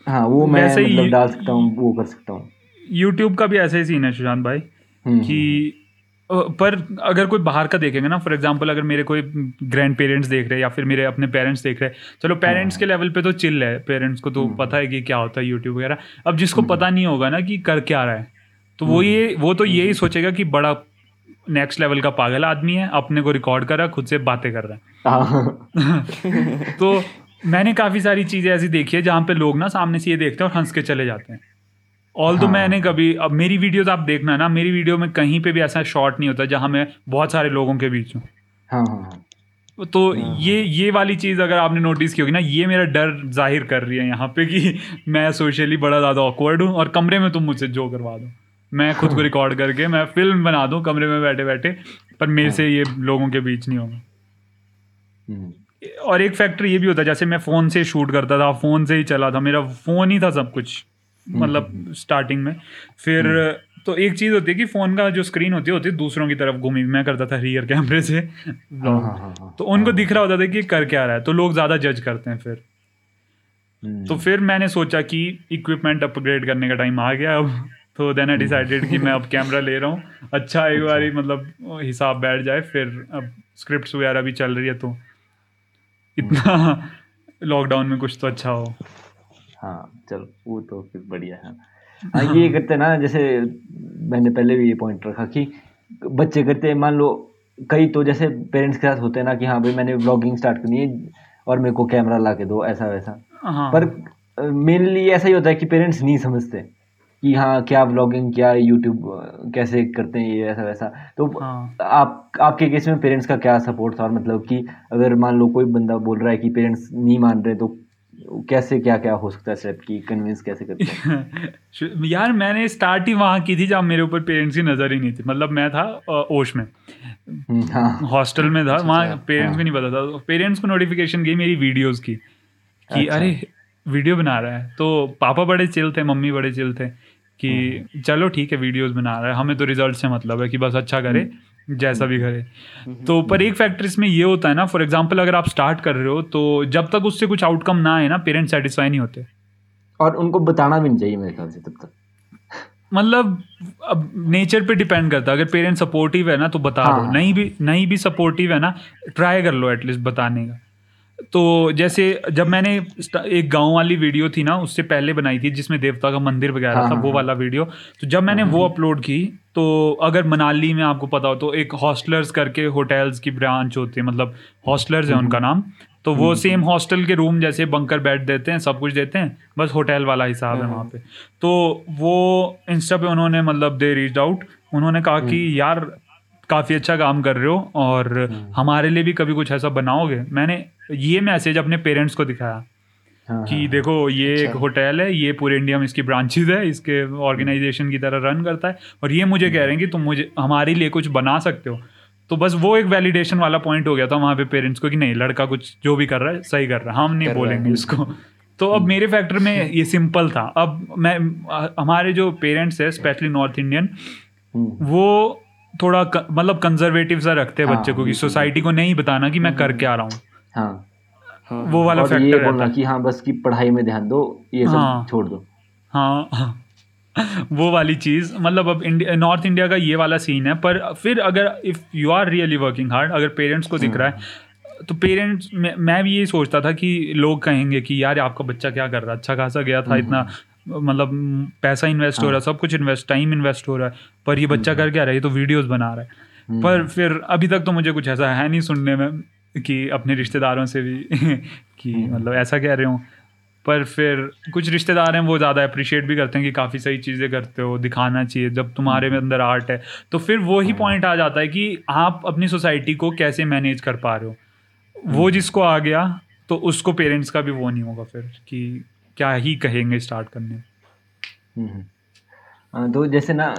हाँ वो मैं ही मतलब डाल सकता हूँ वो कर सकता हूँ। यूट्यूब का भी ऐसा ही सीन है सुशांत भाई हम्म, कि पर अगर कोई बाहर का देखेंगे ना फॉर एग्जांपल अगर मेरे कोई ग्रैंड पेरेंट्स देख रहे हैं या फिर मेरे अपने पेरेंट्स देख रहे हैं चलो पेरेंट्स के लेवल पे तो चिल है पेरेंट्स को तो पता है कि क्या होता है यूट्यूब वगैरह। अब जिसको पता नहीं होगा ना कि कर क्या रहा है तो वो ये वो तो यही सोचेगा कि बड़ा नेक्स्ट लेवल का पागल आदमी है अपने को रिकॉर्ड कर रहा है खुद से बातें कर रहा है। हाँ। तो मैंने काफ़ी सारी चीज़ें ऐसी देखी है जहाँ पे लोग ना सामने से ये देखते हैं और हंस के चले जाते हैं। ऑल तो हाँ। मैंने कभी अब मेरी वीडियोस आप देखना ना मेरी वीडियो में कहीं पे भी ऐसा शॉट नहीं होता जहाँ मैं बहुत सारे लोगों के बीच हूँ। हाँ हाँ हाँ। तो ये ये वाली चीज़ अगर आपने नोटिस की होगी ना ये मेरा डर ज़ाहिर कर रही है यहाँ पे कि मैं सोशली बड़ा ज़्यादा ऑकवर्ड हूँ और कमरे में तुम मुझसे जो करवा दो। मैं खुद को रिकॉर्ड करके मैं फ़िल्म बना दूँ कमरे में बैठे बैठे पर मेरे से ये लोगों के बीच नहीं होगा। हम्म, और एक फैक्टर ये भी होता है जैसे मैं फ़ोन से शूट करता था फ़ोन से ही चला था मेरा फ़ोन ही था सब कुछ मतलब स्टार्टिंग में। फिर तो एक चीज़ होती है कि फ़ोन का जो स्क्रीन होती है होती है दूसरों की तरफ़ घूमी। मैं करता था रियर कैमरे से हाँ। हाँ हाँ हाँ। तो उनको दिख रहा होता था कि कर क्या रहा है तो लोग ज़्यादा जज करते हैं फिर। हम्म, तो फिर मैंने सोचा कि इक्विपमेंट अपग्रेड करने का टाइम आ गया अब। तो देन आई डिसाइडेड कि मैं अब कैमरा ले रहा हूँ। अच्छा एक बारी मतलब हिसाब बैठ जाए फिर अब स्क्रिप्ट्स वगैरह भी चल रही है तो। इतना लॉकडाउन में कुछ तो अच्छा हो। हाँ चलो वो तो फिर बढ़िया है। हाँ ये करते ना जैसे मैंने पहले भी ये पॉइंट रखा कि बच्चे करते हैं मान लो कई तो जैसे पेरेंट्स के साथ होते हैं ना कि हाँ भाई मैंने ब्लॉगिंग स्टार्ट करनी है और मेरे को कैमरा ला के दो ऐसा वैसा हाँ। पर मेनली ऐसा ही होता है कि पेरेंट्स नहीं समझते। कि हाँ क्या ब्लॉगिंग क्या यूट्यूब कैसे करते हैं ये ऐसा वैसा। तो हाँ। आप आपके केस में पेरेंट्स का क्या सपोर्ट था? और मतलब कि अगर मान लो कोई बंदा बोल रहा है कि पेरेंट्स नहीं मान रहे तो कैसे क्या क्या हो सकता है स्टेप की कन्विंस कैसे करते हैं? यार मैंने स्टार्ट ही वहाँ की थी जब मेरे ऊपर पेरेंट्स की नज़र ही नहीं थी। मतलब मैं था ओश में। हम्म, हाँ। हॉस्टल में था वहाँ अच्छा, पेरेंट्स को हाँ। नहीं पता था। पेरेंट्स को नोटिफिकेशन गई मेरी वीडियोस की कि अच्छा। अरे वीडियो बना रहा है। तो पापा बड़े चिल थे मम्मी बड़े चिल थे। कि हम्म। चलो ठीक है वीडियोस बना रहा है। हमें तो रिज़ल्ट से मतलब है कि बस अच्छा करे हम्म। जैसा भी करे। तो पर एक फैक्टर इसमें ये होता है ना फॉर एग्ज़ाम्पल अगर आप स्टार्ट कर रहे हो तो जब तक उससे कुछ आउटकम ना आए ना पेरेंट्स सेटिस्फाई नहीं होते। और उनको बताना भी नहीं चाहिए मेरे ख्याल से तब तक। मतलब अब नेचर पे डिपेंड करता है। अगर पेरेंट्स सपोर्टिव है ना तो बता हाँ, दो। नहीं भी नहीं भी सपोर्टिव है ना ट्राई कर लो एटलीस्ट बताने का। तो जैसे जब मैंने एक गाँव वाली वीडियो थी ना उससे पहले बनाई थी जिसमें देवता का मंदिर वगैरह हाँ, था हाँ, वो हाँ। वाला वीडियो तो जब मैंने वो अपलोड की तो अगर मनाली में आपको पता हो तो एक हॉस्टलर्स करके होटल्स की ब्रांच होती है मतलब हॉस्टलर्स है हम्म, उनका नाम तो वो सेम हॉस्टल के रूम जैसे बंकर बेड देते हैं सब कुछ देते हैं बस होटल वाला हिसाब है वहाँ पे। तो वो इंस्टा पे उन्होंने मतलब दे रीच आउट उन्होंने कहा कि हम्म। यार काफ़ी अच्छा काम कर रहे हो और हमारे लिए भी कभी कुछ ऐसा बनाओगे? मैंने ये मैसेज अपने पेरेंट्स को दिखाया हाँ कि देखो ये एक होटल है ये पूरे इंडिया में इसकी ब्रांचेज है इसके ऑर्गेनाइजेशन की तरह रन करता है और ये मुझे कह रहे हैं कि तुम मुझे हमारे लिए कुछ बना सकते हो। तो बस वो एक वैलिडेशन वाला पॉइंट हो गया था वहाँ पे पेरेंट्स को कि नहीं लड़का कुछ जो भी कर रहा है सही कर रहा है। हम नहीं है, बोलेंगे इसको। तो अब मेरे फैक्टर में ये सिंपल था। अब मैं हमारे जो पेरेंट्स है स्पेशली नॉर्थ इंडियन हम्म, वो थोड़ा मतलब कंजर्वेटिव सा रखते हैं हाँ, बच्चे को कि सोसाइटी को नहीं बताना कि मैं करके आ रहा हूँ। हाँ। हाँ। वो वाला और ये फैक्टर रहता बोलना कि हाँ बस की पढ़ाई में ध्यान दो ये सब हाँ। छोड़ दो। हाँ। वो वाली चीज़ मतलब अब इंडिया नॉर्थ इंडिया का ये वाला सीन है पर फिर अगर if you are really working hard अगर पेरेंट्स को दिख रहा है तो पेरेंट्स मैं मैं भी यही सोचता था कि लोग कहेंगे कि यार आपका बच्चा क्या कर रहा है? अच्छा खासा गया था इतना मतलब पैसा इन्वेस्ट हाँ। हो रहा है सब कुछ इन्वेस्ट टाइम इन्वेस्ट हो रहा है पर ये बच्चा कर क्या रहा है ये तो वीडियोस बना रहा है। पर फिर अभी तक तो मुझे कुछ ऐसा है नहीं सुनने में कि अपने रिश्तेदारों से भी कि मतलब ऐसा कह रहे हो। पर फिर कुछ रिश्तेदार हैं वो ज़्यादा अप्रिशिएट भी करते हैं कि काफ़ी सही चीज़ें करते हो दिखाना चाहिए जब तुम्हारे में अंदर आर्ट है। तो फिर वो ही पॉइंट आ जाता है कि आप अपनी सोसाइटी को कैसे मैनेज कर पा रहे हो। वो जिसको आ गया तो उसको पेरेंट्स का भी वो नहीं होगा फिर कि क्या ही कहेंगे स्टार्ट करने। हम्म। हाँ, तो जैसे ना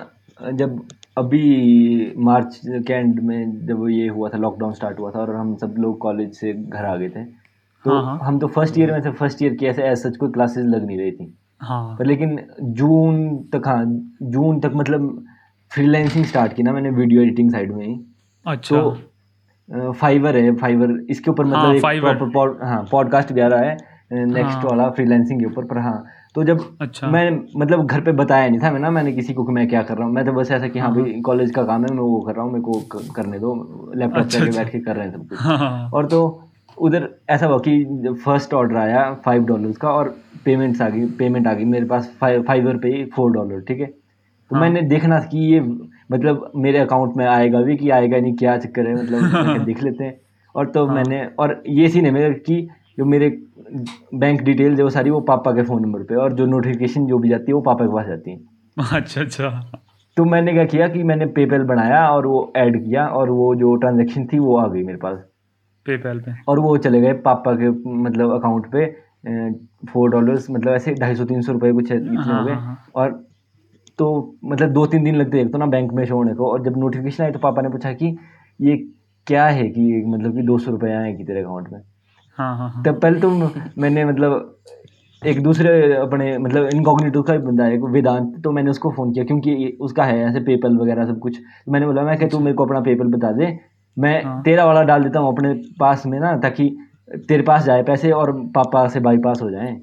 जब अभी मार्च के एंड में जब ये हुआ था लॉकडाउन स्टार्ट हुआ था और हम सब लोग कॉलेज से घर आ गए थे तो हाँ, हाँ। हम तो फ़र्स्ट ईयर में थे फ़र्स्ट ईयर की ऐसे एज सच कोई क्लासेस लग नहीं रही थी हाँ पर लेकिन जून तक हाँ जून तक मतलब फ्रीलैंसिंग स्टार्ट की ना मैंने वीडियो एडिटिंग साइड में ही अच्छा तो फाइवर है फाइवर इसके ऊपर मतलब हाँ, एक। प्रॉपर पॉड हाँ पॉडकास्ट वगैरह है नेक्स्ट हाँ। वाला फ्रीलांसिंग के ऊपर पर हाँ तो जब अच्छा मैं मतलब घर पे बताया नहीं था मैं ना मैंने किसी को कि मैं क्या कर रहा हूँ मैं तो बस ऐसा कि हाँ हाँ। भाई कॉलेज का काम है मैं वो कर रहा हूँ मेरे को करने दो लैपटॉप अच्छा, पे अच्छा। बैठ के कर रहे हैं सब कुछ हाँ और तो उधर ऐसा हुआ कि फ़र्स्ट ऑर्डर आया फाइव डॉलर का और पेमेंट्स आ गई पेमेंट आ गई मेरे पास फाइव फाइवर पे ही फोर डॉलर ठीक है तो। मैंने देखना कि ये मतलब मेरे अकाउंट में आएगा भी कि आएगा नहीं क्या चक्कर है मतलब देख लेते हैं और तो। मैंने और ये सीन है मेरे कि जो मेरे बैंक डिटेल जो सारी वो पापा के फ़ोन नंबर पे और जो नोटिफिकेशन जो भी जाती है वो पापा के पास जाती है। अच्छा अच्छा। तो मैंने क्या किया कि मैंने पेपैल बनाया और वो ऐड किया और वो जो ट्रांजेक्शन थी वो आ गई मेरे पास। पेपैल पे। और वो चले गए पापा के मतलब अकाउंट पे फोर डॉलर्स मतलब ऐसे ढाई सौ तीन सौ रुपये कुछ इतने हो हाँ, गए। हाँ, हाँ। और तो मतलब दो तीन दिन लगते एक तो ना बैंक में शो होने को और जब नोटिफिकेशन आई तो पापा ने पूछा कि ये क्या है कि मतलब कि दो सौ रुपये आए कि तेरे अकाउंट में? हाँ हाँ हाँ तब पहले तो मैंने मतलब एक दूसरे अपने मतलब इनकॉग्निटो का बंदा है एक वेदांत तो मैंने उसको फ़ोन किया क्योंकि उसका है ऐसे पेपल वगैरह सब कुछ तो मैंने बोला मैं कि तू मेरे को अपना पेपल बता दे मैं हाँ। तेरा वाला डाल देता हूँ अपने पास में ना ताकि तेरे पास जाए पैसे और पापा से बाईपास हो जाए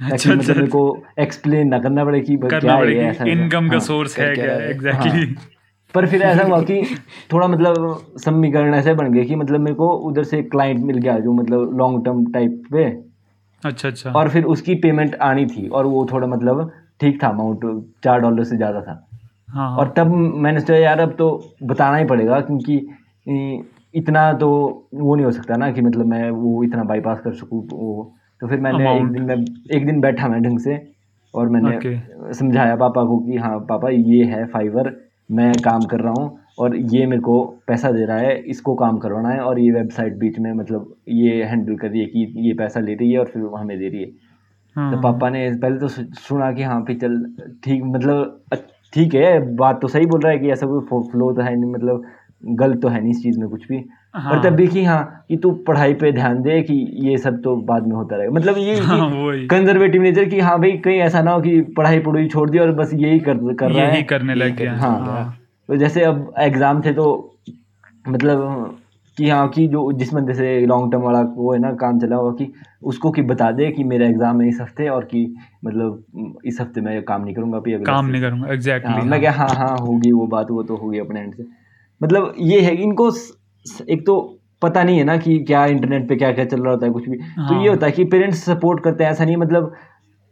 अच्छा, मतलब अच्छा। मेरे को एक्सप्लेन ना करना पड़े कि क्या है। इनकम का हाँ। सोर्स है क्या क्या है? एग्जैक्टली पर फिर ऐसा हुआ कि थोड़ा मतलब समीकरण ऐसे बन गए कि मतलब मेरे को उधर से क्लाइंट मिल गया जो मतलब लॉन्ग टर्म टाइप पे। अच्छा अच्छा। और फिर उसकी पेमेंट आनी थी और वो थोड़ा मतलब ठीक था अमाउंट चार डॉलर से ज़्यादा था। हाँ हाँ। और तब मैंने सोचा यार अब तो बताना ही पड़ेगा क्योंकि इतना तो वो नहीं हो सकता ना कि मतलब मैं वो इतना बाईपास कर सकूँ वो। तो फिर मैंने एक दिन में एक दिन बैठा मैं ढंग से और मैंने Okay. समझाया पापा को कि हाँ पापा ये है फाइवर मैं काम कर रहा हूँ और ये मेरे को पैसा दे रहा है इसको काम करवाना है और ये वेबसाइट बीच में मतलब ये हैंडल कर रही है कि ये पैसा ले रही है और फिर हमें दे रही है। हाँ, तो पापा ने पहले तो सुना कि हाँ फिर चल ठीक मतलब ठीक है बात तो सही बोल रहा है कि ऐसा कोई फ्लो तो है नहीं मतलब गलत तो है नहीं इस चीज़ में कुछ भी। हाँ। पर तब भी कि हाँ कि तू पढ़ाई पे ध्यान दे कि ये सब तो बाद में होता रहेगा। मतलब ये हाँ, कंजर्वेटिव नेचर कि हाँ भाई कहीं ऐसा ना हो कि पढ़ाई पढ़ाई छोड़ दी और बस यही कर कर रहा है। करने लग गया हाँ। तो जैसे अब एग्ज़ाम थे तो मतलब कि हाँ कि जो जिस बंदे से लॉन्ग टर्म वाला वो है ना काम चला हुआ कि उसको कि बता दे कि मेरा एग्ज़ाम है इस हफ़्ते और कि मतलब इस हफ़्ते मैं काम नहीं करूँगा काम नहीं। करूँगा हाँ एग्जैक्टली मैं क्या हाँ हाँ होगी वो बात वो तो होगी अपने एंड से। मतलब ये है इनको एक तो पता नहीं है ना कि क्या इंटरनेट पे क्या क्या चल रहा होता है कुछ भी हाँ। तो हाँ। ये होता है कि पेरेंट्स सपोर्ट करते हैं ऐसा नहीं मतलब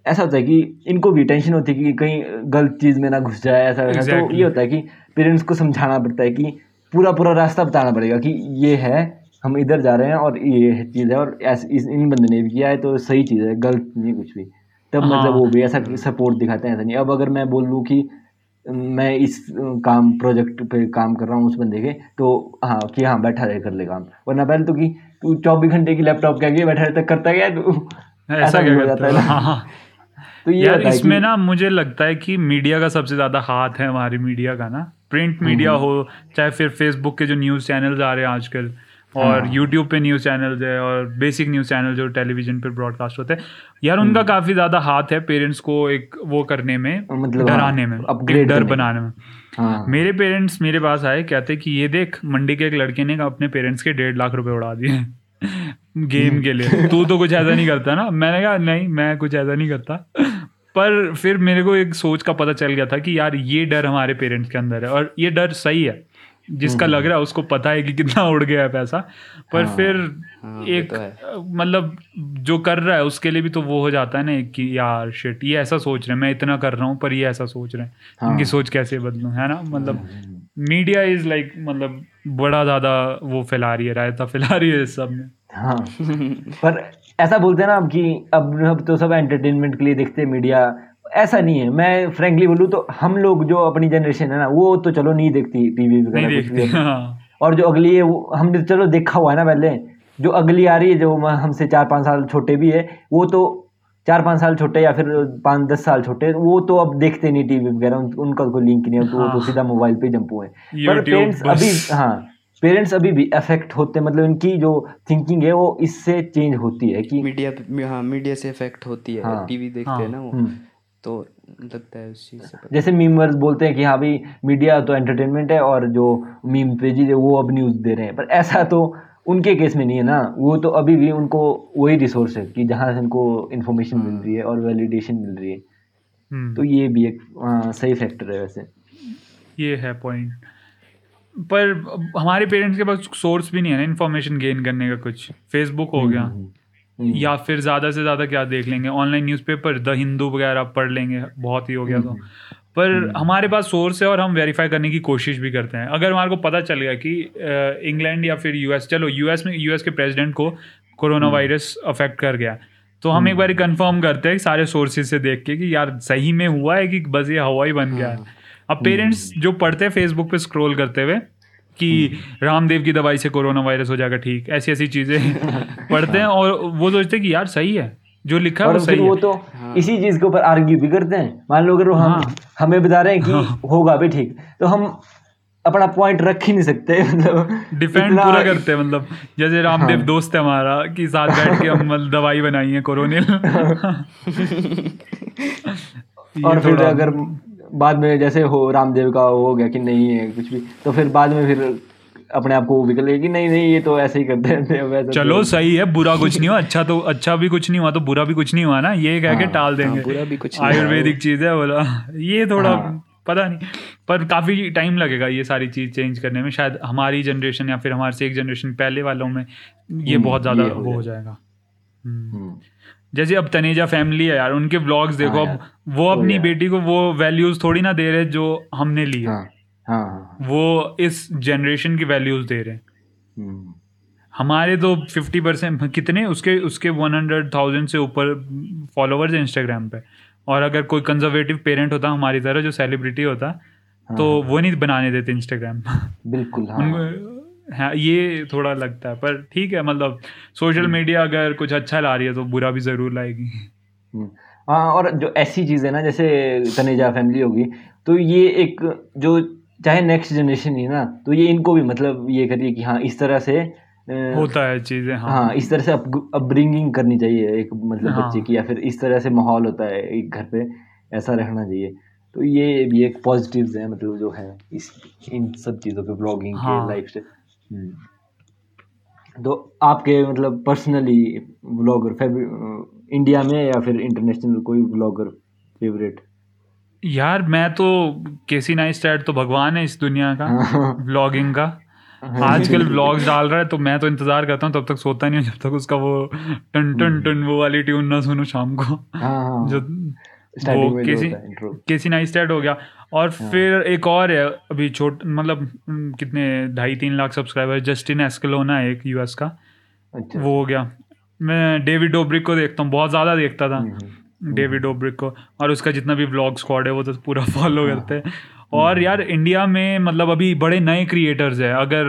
ऐसा होता है कि इनको भी टेंशन होती है कि कहीं गलत चीज़ में ना घुस जाए ऐसा वैसा तो ये होता है कि पेरेंट्स को समझाना पड़ता है कि पूरा पूरा रास्ता बताना पड़ेगा कि ये है हम इधर जा रहे हैं और ये चीज़ है और इस इन बंदे ने भी किया है तो सही चीज़ है गलत नहीं कुछ भी तब मतलब हाँ। वो भी ऐसा सपोर्ट दिखाते हैं ऐसा नहीं अब अगर मैं बोल लूँ कि मैं इस काम प्रोजेक्ट पे काम कर रहा हूँ उस बंदे के तो हाँ कि हाँ बैठा रहे कर ले काम। वरना पहले तो कि तू चौबीस घंटे की लैपटॉप के आगे बैठा रहता करता गया तू? ऐसा क्या हो करता जाता है है? हाँ तो ये यार इसमें ना मुझे लगता है कि मीडिया का सबसे ज़्यादा हाथ है हमारी मीडिया का ना। प्रिंट मीडिया हम्म। हो चाहे फिर फेसबुक के जो न्यूज़ चैनल्स आ रहे हैं आजकल और हाँ। यूट्यूब पे न्यूज़ चैनल है और बेसिक न्यूज़ चैनल जो टेलीविज़न पे ब्रॉडकास्ट होते हैं। यार हम्म। उनका काफ़ी ज़्यादा हाथ है पेरेंट्स को एक वो करने में मतलब हाँ, डराने में एक upgrade डर बनाने में। हाँ। मेरे पेरेंट्स मेरे पास आए कहते कि ये देख मंडी के एक लड़के ने अपने पेरेंट्स के डेढ़ लाख रुपए उड़ा दिए गेम के लिए। तू तो कुछ ऐसा नहीं करता ना। मैंने कहा नहीं मैं कुछ ऐसा नहीं करता। पर फिर मेरे को एक सोच का पता चल गया था कि यार ये डर हमारे पेरेंट्स के अंदर है और ये डर सही है। जिसका लग रहा है उसको पता है कि कितना उड़ गया है पैसा पर हाँ, फिर हाँ, एक तो मतलब जो कर रहा है उसके लिए भी तो वो हो जाता है ना कि यार शिट ये ऐसा सोच रहे हैं मैं इतना कर रहा हूँ पर ये ऐसा सोच रहे हैं हाँ। इनकी सोच कैसे बदलूं है ना? मतलब मीडिया इज़ लाइक मतलब बड़ा ज़्यादा वो फैला रही है रायता फैला रही है इस सब में। हाँ। पर ऐसा बोलते हैं ना कि अब अब तो सब एंटरटेनमेंट के लिए देखते हैं मीडिया ऐसा नहीं है। मैं फ्रेंकली बोलूँ तो हम लोग जो अपनी जनरेशन है ना वो तो चलो नहीं देखती टीवी वगैरह कुछ भी। हाँ। और जो अगली है वो हमने तो चलो देखा हुआ है ना पहले। जो अगली आ रही है जो हमसे चार पाँच साल छोटे भी है वो तो चार पाँच साल छोटे या फिर पाँच दस साल छोटे वो तो अब देखते नहीं टीवी वगैरह। उन, उनका कोई लिंक नहीं है तो वो तो हाँ। सीधा मोबाइल पे जंप हुए पर पेरेंट्स अभी हाँ पेरेंट्स अभी भी अफेक्ट होते हैं। मतलब इनकी जो थिंकिंग है वो इससे चेंज होती है कि मीडिया हाँ मीडिया से अफेक्ट होती है। हाँ, टीवी देखते हाँ, हैं ना वो। हम्म, तो लगता है उस चीज़ से जैसे मीमर्स बोलते हैं कि हाँ भाई मीडिया तो एंटरटेनमेंट है और जो मीम पेजेज है वो अब न्यूज़ दे रहे हैं। पर ऐसा तो उनके केस में नहीं है ना। वो तो अभी भी उनको वही रिसोर्स है कि जहाँ से उनको इन्फॉर्मेशन मिल रही है और वैलिडेशन मिल रही है। हम्म, तो ये भी एक हाँ, सही फैक्टर है वैसे। ये है पॉइंट पर हमारे पेरेंट्स के पास सोर्स भी नहीं है ना इन्फॉर्मेशन गेन करने का कुछ। फेसबुक हो गया। हम्म, या फिर ज़्यादा से ज़्यादा क्या देख लेंगे? ऑनलाइन न्यूज़पेपर द हिंदू वगैरह पढ़ लेंगे बहुत ही हो गया तो। पर हमारे पास सोर्स है और हम वेरीफाई करने की कोशिश भी करते हैं। अगर हमारे को पता चल गया कि इंग्लैंड या फिर यूएस चलो यूएस में यूएस के प्रेसिडेंट को कोरोना वायरस अफेक्ट कर गया। तो हम एक बार कंफर्म करते हैं सारे सोर्सेज से देख के कि यार सही में हुआ है कि बस ये हवा ही बन गया अब पेरेंट्स जो पढ़ते हैं फेसबुक पे स्क्रॉल करते हुए कि रामदेव की दवाई से कोरोना वायरस हो जाएगा ठीक। ऐसी ऐसी चीज़ें पढ़ते हैं और वो सोचते हैं कि यार सही है जो लिखा है और वो सही वो है। तो इसी चीज़ के ऊपर आर्ग्यू भी करते हैं। मान लो अगर वो हम हाँ। हमें बता रहे हैं कि होगा भी ठीक तो हम अपना पॉइंट रख ही नहीं सकते मतलब डिफेंड पूरा करते हैं मतलब। जैसे रामदेव हाँ। दोस्त है हमारा कि साथ बैठ के हम दवाई बनाई है कोरोनिल। और फिर अगर बाद में जैसे हो रामदेव का हो गया कि नहीं है कुछ भी तो फिर बाद में फिर अपने आप को वो भी कर लेगा कि नहीं नहीं ये तो ऐसे ही करते हैं चलो तो- सही है बुरा कुछ नहीं हुआ अच्छा तो अच्छा भी कुछ नहीं हुआ तो बुरा भी कुछ नहीं हुआ ना ये कह के हाँ, टाल देंगे। बुरा भी कुछ आयुर्वेदिक चीज़ है बोला। ये थोड़ा हाँ। पता नहीं पर काफ़ी टाइम लगेगा ये सारी चीज़ चेंज करने में शायद हमारी जनरेशन या फिर हमारे से एक जनरेशन पहले वालों में ये हम्म, बहुत ज़्यादा वो हो जाएगा। हम्म। हम्म, जैसे अब तनेजा फैमिली है यार उनके व्लॉग्स देखो हाँ अब वो अपनी बेटी को वो वैल्यूज़ थोड़ी ना दे रहे जो हमने लिए। हाँ हाँ हाँ वो इस जनरेशन की वैल्यूज़ दे रहे हैं। हम्म, हमारे तो फिफ्टी परसेंट कितने? उसके उसके वन हंड्रेड थाउज़ेंड से ऊपर फॉलोवर्स हैं इंस्टाग्राम पे। और अगर कोई कंजर्वेटिव पेरेंट होता हमारी तरह जो सेलिब्रिटी होता हाँ, तो वो नहीं बनाने देते इंस्टाग्राम बिल्कुल हाँ। हाँ ये थोड़ा लगता है पर ठीक है मतलब सोशल मीडिया अगर कुछ अच्छा ला रही है तो बुरा भी ज़रूर लाएगी हम्म, हाँ और जो ऐसी चीज़ है ना जैसे तनेजा फैमिली होगी तो ये एक जो चाहे नेक्स्ट जनरेशन ही ना तो ये इनको भी मतलब ये करिए कि हाँ इस तरह से होता है चीज़ें हाँ हाँ इस तरह से अपब्रिंगिंग करनी चाहिए एक मतलब हाँ। बच्चे की या फिर इस तरह से माहौल होता है एक घर पे ऐसा रहना चाहिए तो ये भी एक पॉजिटिव है मतलब जो है इस इन सब चीज़ों पे ब्लॉगिंग हाँ। के। लाइफ से हम्म। तो आपके मतलब पर्सनली ब्लॉगर इंडिया में या फिर इंटरनेशनल कोई ब्लॉगर फेवरेट यार मैं तो केसी नाइस्टैट तो भगवान है इस दुनिया का हाँ ब्लॉगिंग का आजकल व्लॉग्स डाल रहा है तो मैं तो इंतज़ार करता हूँ तब तक सोता नहीं हूँ जब तक उसका वो टन टन टन वो वाली ट्यून ना सुनो शाम को। हाँ हाँ। जो वो केसी है केसी हो गया। और हाँ। फिर एक और है अभी छोट मतलब हम्म, कितने ढाई तीन लाख सब्सक्राइबर जस्टिन एस्कलोना है एक यूएस का। अच्छा। वो हो गया। मैं डेविड डोब्रिक को देखता हूँ बहुत ज़्यादा देखता था। हम्म, हम्म। डेविड डोब्रिक को। और उसका जितना भी ब्लॉग स्क्वाड है वो तो पूरा फॉलो हाँ। करते हैं। और यार इंडिया में मतलब अभी बड़े नए क्रिएटर्स है। अगर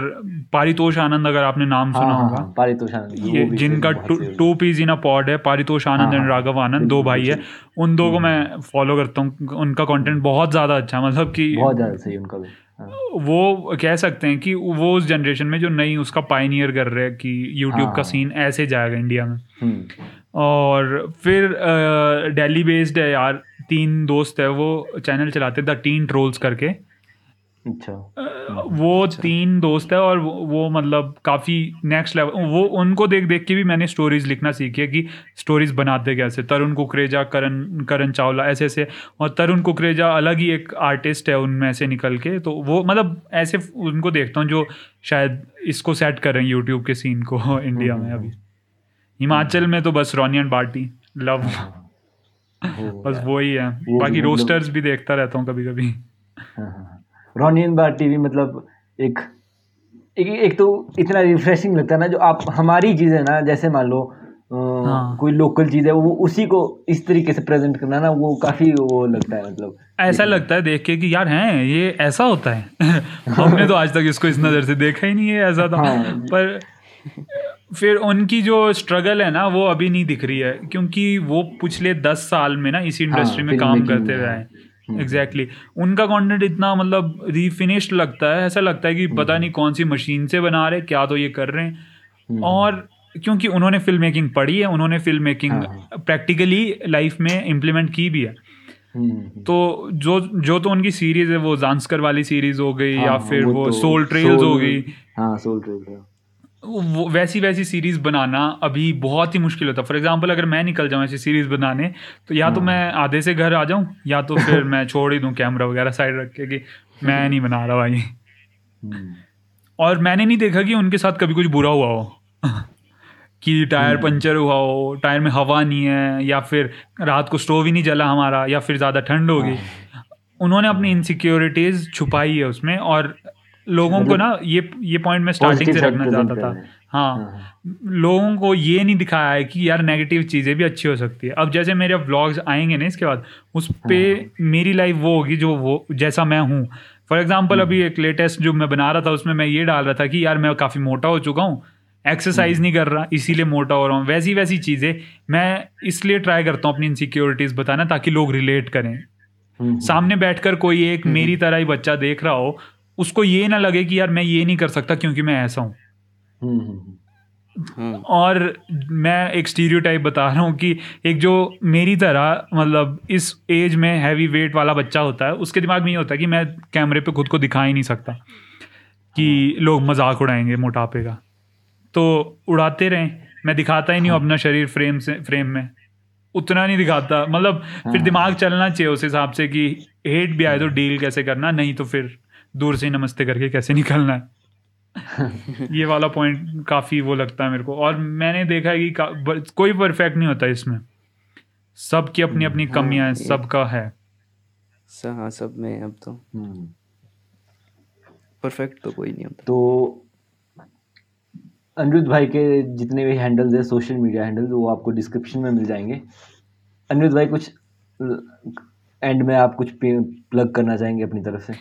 पारितोष आनंद अगर आपने नाम हाँ सुना हाँ होगा। हाँ पारितोष आनंद ये जिनका two, peas in a pod है पारितोष आनंद हाँ, एंड हाँ, राघव आनंद दो भाई है। उन दो को मैं फॉलो करता हूँ उनका कंटेंट बहुत ज़्यादा अच्छा मतलब कि बहुत ज़्यादा सही उनका भी। वो कह सकते हैं कि वो उस जनरेशन में जो नई उसका पाइनियर कर रहे हैं कि यूट्यूब का हाँ। सीन ऐसे जाएगा इंडिया में। हम्म, और फिर दिल्ली बेस्ड है यार। तीन दोस्त है वो चैनल चलाते द टीन ट्रोल्स करके। अच्छा। वो तीन दोस्त है और वो, वो मतलब काफ़ी नेक्स्ट लेवल वो उनको देख देख के भी मैंने स्टोरीज लिखना सीखी है कि स्टोरीज बनाते कैसे। तरुण कुकरेजा करण करण चावला ऐसे ऐसे। और तरुण कुकरेजा अलग ही एक आर्टिस्ट है उनमें से निकल के। तो वो मतलब ऐसे उनको देखता हूँ जो शायद इसको सेट कर रहे हैं यूट्यूब के सीन को इंडिया में अभी। हिमाचल में तो बस रोनियन बाटी लव बस वही है। भी बाकी मतलब- रोस्टर्स भी देखता रहता हूँ कभी कभी हाँ, हाँ, हाँ। रोनियन बार टीवी मतलब एक एक एक तो इतना रिफ्रेशिंग लगता है ना जो आप हमारी चीज़ है ना जैसे मान लो हाँ। कोई लोकल चीज़ है वो उसी को इस तरीके से प्रेजेंट करना ना वो काफ़ी वो लगता है मतलब। ऐसा लगता है देख के कि यार हैं ये ऐसा होता है। हमने तो आज तक इसको इस नज़र से देखा ही नहीं है ऐसा तो। हाँ। पर फिर उनकी जो स्ट्रगल है ना वो अभी नहीं दिख रही है क्योंकि वो पिछले दस साल में ना इसी इंडस्ट्री में काम करते रहे हाँ। हैं एग्जैक्टली उनका कंटेंट इतना मतलब रिफिनिश्ड लगता है ऐसा लगता है कि हम्म। पता नहीं कौन सी मशीन से बना रहे क्या तो ये कर रहे हैं हम्म। और क्योंकि उन्होंने फ़िल्म मेकिंग पढ़ी है उन्होंने फ़िल्म मेकिंग हाँ, प्रैक्टिकली लाइफ में इम्प्लीमेंट की भी है हम्म, हम्म। तो जो जो तो उनकी सीरीज़ है वो जानस्कर वाली सीरीज़ हो गई या हाँ, फिर वो तो सोल ट्रेल्स हो गई हाँ सोल ट्रेल्स वैसी वैसी सीरीज़ बनाना अभी बहुत ही मुश्किल होता है। फॉर एग्जांपल अगर मैं निकल जाऊँ ऐसी सीरीज़ बनाने तो या तो हाँ। मैं आधे से घर आ जाऊँ या तो फिर मैं छोड़ ही दूँ कैमरा वगैरह साइड रख के कि मैं नहीं बना रहा भाई। और मैंने नहीं देखा कि उनके साथ कभी कुछ बुरा हुआ हो। कि टायर पंचर हुआ हो टायर में हवा नहीं है या फिर रात को स्टोव ही नहीं जला हमारा या फिर ज़्यादा ठंड हो गई। उन्होंने अपनी इनसिक्योरिटीज छुपाई है उसमें और लोगों को ना ये ये पॉइंट मैं स्टार्टिंग से रखना चाहता था। हैं। हाँ। लोगों को ये नहीं दिखाया है कि यार नेगेटिव चीज़ें भी अच्छी हो सकती है। अब जैसे मेरे व्लॉग्स आएँगे ना इसके बाद उस पर मेरी लाइफ वो होगी जो वो जैसा मैं हूँ। फॉर एग्ज़ाम्पल अभी एक लेटेस्ट जो मैं बना रहा था उसमें मैं ये डाल रहा था कि यार मैं काफ़ी मोटा हो चुका हूँ एक्सरसाइज नहीं कर रहा इसीलिए मोटा हो रहा हूँ। वैसी वैसी चीज़ें मैं इसलिए ट्राई करता हूँ अपनी इनसिक्योरिटीज़ बताना ताकि लोग रिलेट करें। हम्म, सामने बैठकर कोई एक मेरी तरह ही बच्चा देख रहा हो उसको ये ना लगे कि यार मैं ये नहीं कर सकता क्योंकि मैं ऐसा हूँ। हम्म, हम्म, हाँ। और मैं एक स्टीरियोटाइप बता रहा हूँ कि एक जो मेरी तरह मतलब इस एज में हैवी वेट वाला बच्चा होता है उसके दिमाग में ये होता है कि मैं कैमरे पे खुद को दिखा ही नहीं सकता कि लोग मज़ाक उड़ाएँगे मोटापे का। तो उड़ाते रहें मैं दिखाता ही नहीं हूँ अपना शरीर फ्रेम से फ्रेम में। उतना नहीं दिखाता मतलब फिर दिमाग चलना चाहिए उस हिसाब से कि हेट भी आए तो डील कैसे करना नहीं तो फिर दूर से ही नमस्ते करके कैसे निकलना है। ये वाला पॉइंट काफ़ी वो लगता है मेरे को। और मैंने देखा है कि कोई परफेक्ट नहीं होता इसमें। सबकी अपनी अपनी कमियाँ हैं सबका है। हाँ सब में अब तो। हम्म। परफेक्ट तो कोई नहीं होता। तो अनिरुद्ध भाई के जितने भी हैंडल्स है सोशल मीडिया हैंडल्स वो आपको डिस्क्रिप्शन में मिल जाएँगे। अनिरुद्ध भाई कुछ एंड में आप कुछ प्लग करना चाहेंगे अपनी तरफ़ से?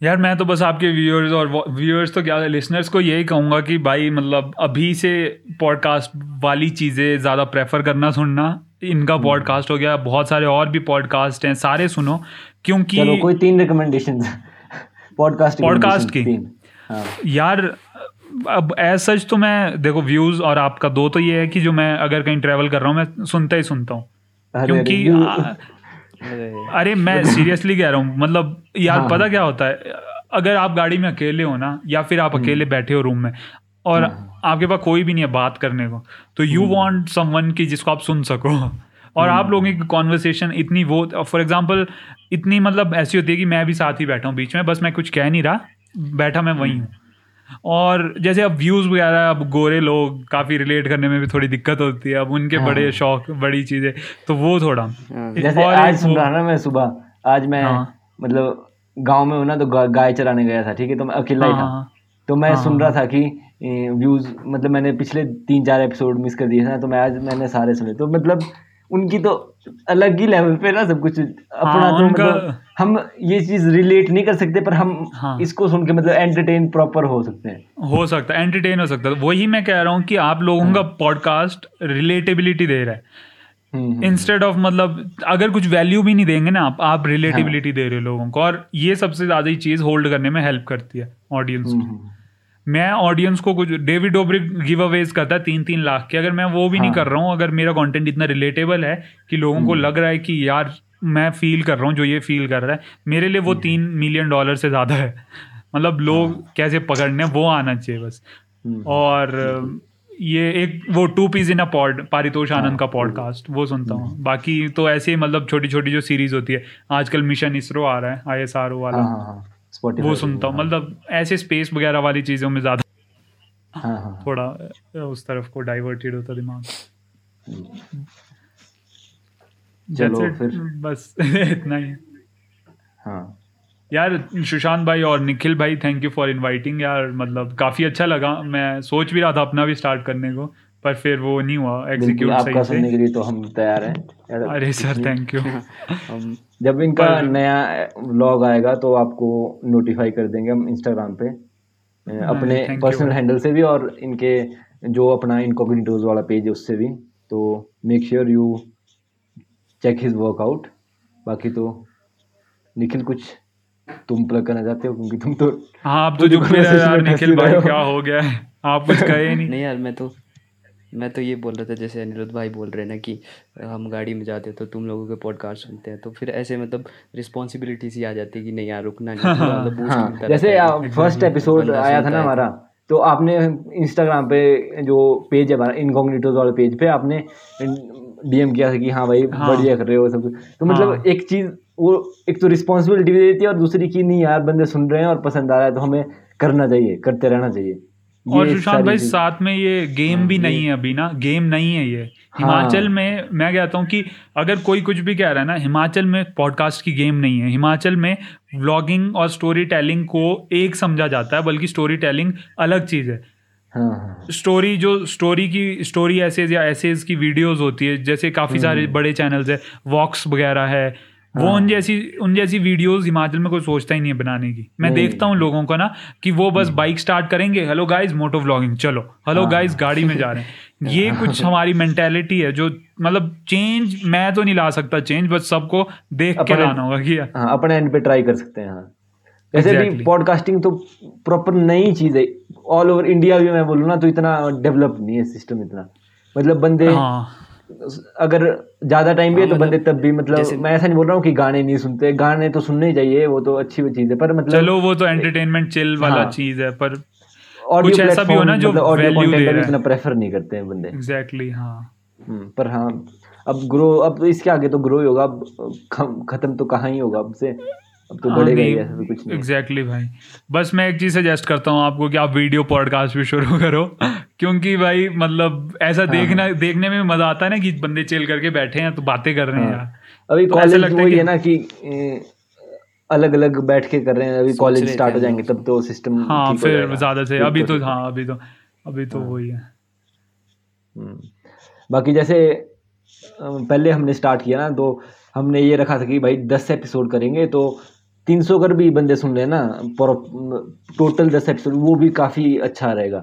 यार मैं तो बस आपके व्यूअर्स और व्यूअर्स तो क्या लिसनर्स को यही कहूँगा कि भाई मतलब अभी से पॉडकास्ट वाली चीज़ें ज़्यादा प्रेफर करना सुनना। इनका पॉडकास्ट हो गया बहुत सारे और भी पॉडकास्ट हैं सारे सुनो क्योंकि चलो कोई तीन रिकमेंडेशन पॉडकास्ट पॉडकास्ट की? हाँ। यार अब एज सच तो मैं देखो व्यूज़ और आपका दो तो ये है कि जो मैं अगर कहीं ट्रैवल कर रहा हूँ मैं सुनता ही सुनता हूँ। क्योंकि अरे। मैं सीरियसली कह रहा हूँ मतलब यार हाँ, पता क्या होता है अगर आप गाड़ी में अकेले हो ना या फिर आप हम्म। अकेले बैठे हो रूम में और हाँ। आपके पास कोई भी नहीं है बात करने को तो यू वांट समवन की जिसको आप सुन सको। और आप लोगों की कॉन्वर्सेशन इतनी वो फॉर एग्ज़ाम्पल इतनी मतलब ऐसी होती है कि मैं भी साथ ही बैठा हूँ बीच में बस मैं कुछ कह नहीं रहा बैठा मैं वहीं हूँ। और जैसे अब व्यूज़ वगैरह अब गोरे लोग काफ़ी रिलेट करने में भी थोड़ी दिक्कत होती है अब उनके हाँ। बड़े शौक बड़ी चीज़ें तो वो थोड़ा हाँ। जैसे आज सुन रहा ना मैं सुबह आज मैं हाँ। मतलब गाँव में हूँ ना तो गाय चराने गया था ठीक है तो मैं अकेला ही था हाँ, हाँ। तो मैं सुन रहा था कि व्यूज़ मतलब मैंने पिछले तीन चार एपिसोड मिस कर दिए थे ना तो मैं आज मैंने सारे सुने तो मतलब उनकी तो अलग ही लेवल पे ना सब कुछ। अपना हाँ, तो मतलब हम ये चीज़ रिलेट नहीं कर सकते पर हम हाँ, इसको सुन के मतलब एंटरटेन प्रॉपर हो सकते हैं। हो सकता है एंटरटेन हो सकता है। वही मैं कह रहा हूँ कि आप लोगों का पॉडकास्ट रिलेटेबिलिटी दे रहा है। Instead hmm, of hmm, hmm. मतलब अगर कुछ वैल्यू भी नहीं देंगे ना आप आप रिलेटिबिलिटी हाँ. दे रहे हो लोगों को। और ये सबसे ज़्यादा ही चीज़ होल्ड करने में हेल्प करती है ऑडियंस को। मैं ऑडियंस को कुछ डेविड डोब्रिक गिव अवेज करता है तीन तीन लाख के अगर मैं वो भी हाँ. नहीं कर रहा हूँ अगर मेरा कंटेंट इतना रिलेटेबल है कि लोगों को हम्म। लग रहा है कि यार मैं फील कर रहा हूँ जो ये फील कर रहा है मेरे लिए वो हम्म। तीन मिलियन डॉलर से ज़्यादा है मतलब लोग हाँ. कैसे पकड़ने वो आना चाहिए बस हम्म। और ये एक वो two peas in a pod Paritosh हाँ। आनंद का पॉडकास्ट वो सुनता हूँ बाकी तो ऐसे ही मतलब छोटी छोटी जो सीरीज़ होती है आजकल मिशन इसरो आ रहा है आई एस वो सुनता हूँ। मतलब ऐसे स्पेस वगैरह वाली चीज़ों में ज़्यादा हाँ, हाँ। थोड़ा उस तरफ़ को डाइवर्टेड होता दिमाग। चलो फिर। बस इतना ही। हाँ। यार सुशांत भाई और निखिल भाई थैंक यू फॉर इनवाइटिंग यार। मतलब काफ़ी अच्छा लगा। मैं सोच भी रहा था अपना भी स्टार्ट करने को। पर फिर वो नहीं हुआ एग्जीक्यूट सही से। सुनने के लिए तो हम तैयार हैं। अरे सर थैंक यू जब इनका नया व्लॉग आएगा तो आपको नोटिफाई कर देंगे हम इंस्टाग्राम पे। अपने पर्सनल हैंडल से भी और इनके जो अपना इनकॉग्निटोज वाला पेज है उससे भी। तो make sure you check his workout बाकी तो निखिल कुछ तुम प्लग करना चाहते हो? क्योंकि तुम तो हाँ आप तो जो निखिल भाई क्या हो गया? है आप कुछ कहे नहीं। नहीं यार मैं तो मैं तो ये बोल रहा था जैसे अनिरुद्ध भाई बोल रहे हैं ना कि हम गाड़ी में जाते हैं तो तुम लोगों के पॉडकास्ट सुनते हैं। तो फिर ऐसे मतलब रिस्पॉन्सिबिलिटी सी आ जाती है कि नहीं यार रुकना नहीं हाँ, मतलब हाँ, जैसे फ़र्स्ट एपिसोड आया था ना हमारा तो आपने इंस्टाग्राम पे जो पेज है हमारा इनकॉग्निटोज वाले पेज पे आपने डीएम किया था कि हाँ भाई हाँ, बढ़िया कर रहे हो सब कुछ। तो मतलब हाँ, एक चीज़ वो एक तो रिस्पॉन्सिबिलिटी भी देती है और दूसरी की नहीं यार बंदे सुन रहे हैं और पसंद आ रहा है तो हमें करना चाहिए करते रहना चाहिए। और सुशांत भाई साथ में ये गेम हाँ, भी नहीं है अभी ना गेम नहीं है ये हाँ, हिमाचल में मैं कहता हूँ कि अगर कोई कुछ भी कह रहा है ना हिमाचल में पॉडकास्ट की गेम नहीं है हिमाचल में व्लॉगिंग और स्टोरी टेलिंग को एक समझा जाता है बल्कि स्टोरी टेलिंग अलग चीज़ है हाँ, स्टोरी हाँ। जो स्टोरी की स्टोरी ऐसे या ऐसे की वीडियोस होती है जैसे काफ़ी सारे हम्म। बड़े चैनल्स है वॉक्स वगैरह है वो हाँ। उन जैसी उन जैसी वीडियोस हिमाचल में कोई सोचता ही नहीं है बनाने की मैं देखता हूँ लोगों का ना कि वो बस बाइक हम्म। स्टार्ट करेंगे हेलो गाइस मोटो व्लॉगिंग चलो हेलो गाइस हाँ। गाड़ी में जा रहे हैं ये कुछ हमारी मेंटेलिटी है जो मतलब चेंज मैं तो नहीं ला सकता चेंज बस सबको देख के लाना होगा कि हाँ, अपने एंड पे ट्राई कर सकते हैं हाँ exactly. भी पॉडकास्टिंग तो प्रॉपर नई चीज़ है ऑल ओवर इंडिया भी मैं बोलूँ ना तो इतना डेवलप नहीं है सिस्टम इतना मतलब बंदे हाँ. अगर ज़्यादा टाइम भी है तो हाँ, बंदे मतलब तब भी मतलब मैं ऐसा नहीं बोल रहा हूँ कि गाने नहीं सुनते गाने तो सुनने ही चाहिए वो तो अच्छी चीज़ है पर मतलब चलो वो तो एंटरटेनमेंट चिल वाला हाँ, चीज़ है पर और कुछ ऐसा भी हो ना जो वैल्यू मतलब दे रहा है। इतना प्रेफर नहीं करते हैं बंदे। एग्जैक्टली हाँ। हम्म, पर हाँ अब ग्रो अब इसके आगे तो ग्रो ही होगा अब खत्म तो कहाँ ही होगा अब से। अब तो बढ़ेगा ही ऐसा कुछ नहीं। एग्जैक्टली भाई। बस मैं एक चीज़ सजेस्ट करता हूँ आपको कि आप वीडियो पॉडकास्ट भी शुरू करो क्योंकि भाई मतलब ऐसा हाँ, देखना हाँ। देखने में मज़ा आता है ना कि बंदे चिल करके बैठे हैं तो बातें कर रहे हैं हाँ। यार। अभी तो कॉलेज वही है ना कि अलग अलग बैठ के कर रहे हैं अभी कॉलेज स्टार्ट हो जाएँगे तब तो सिस्टम हाँ। फिर ज़्यादा से अभी तो हाँ अभी तो अभी तो वही है। हम्म। बाकी जैसे पहले हमने स्टार्ट किया ना तो हमने ये रखा था कि भाई दस एपिसोड करेंगे तो तीन सौ अगर भी बंदे सुन रहे हैं ना टोटल दस एपिसोड वो भी काफ़ी अच्छा रहेगा।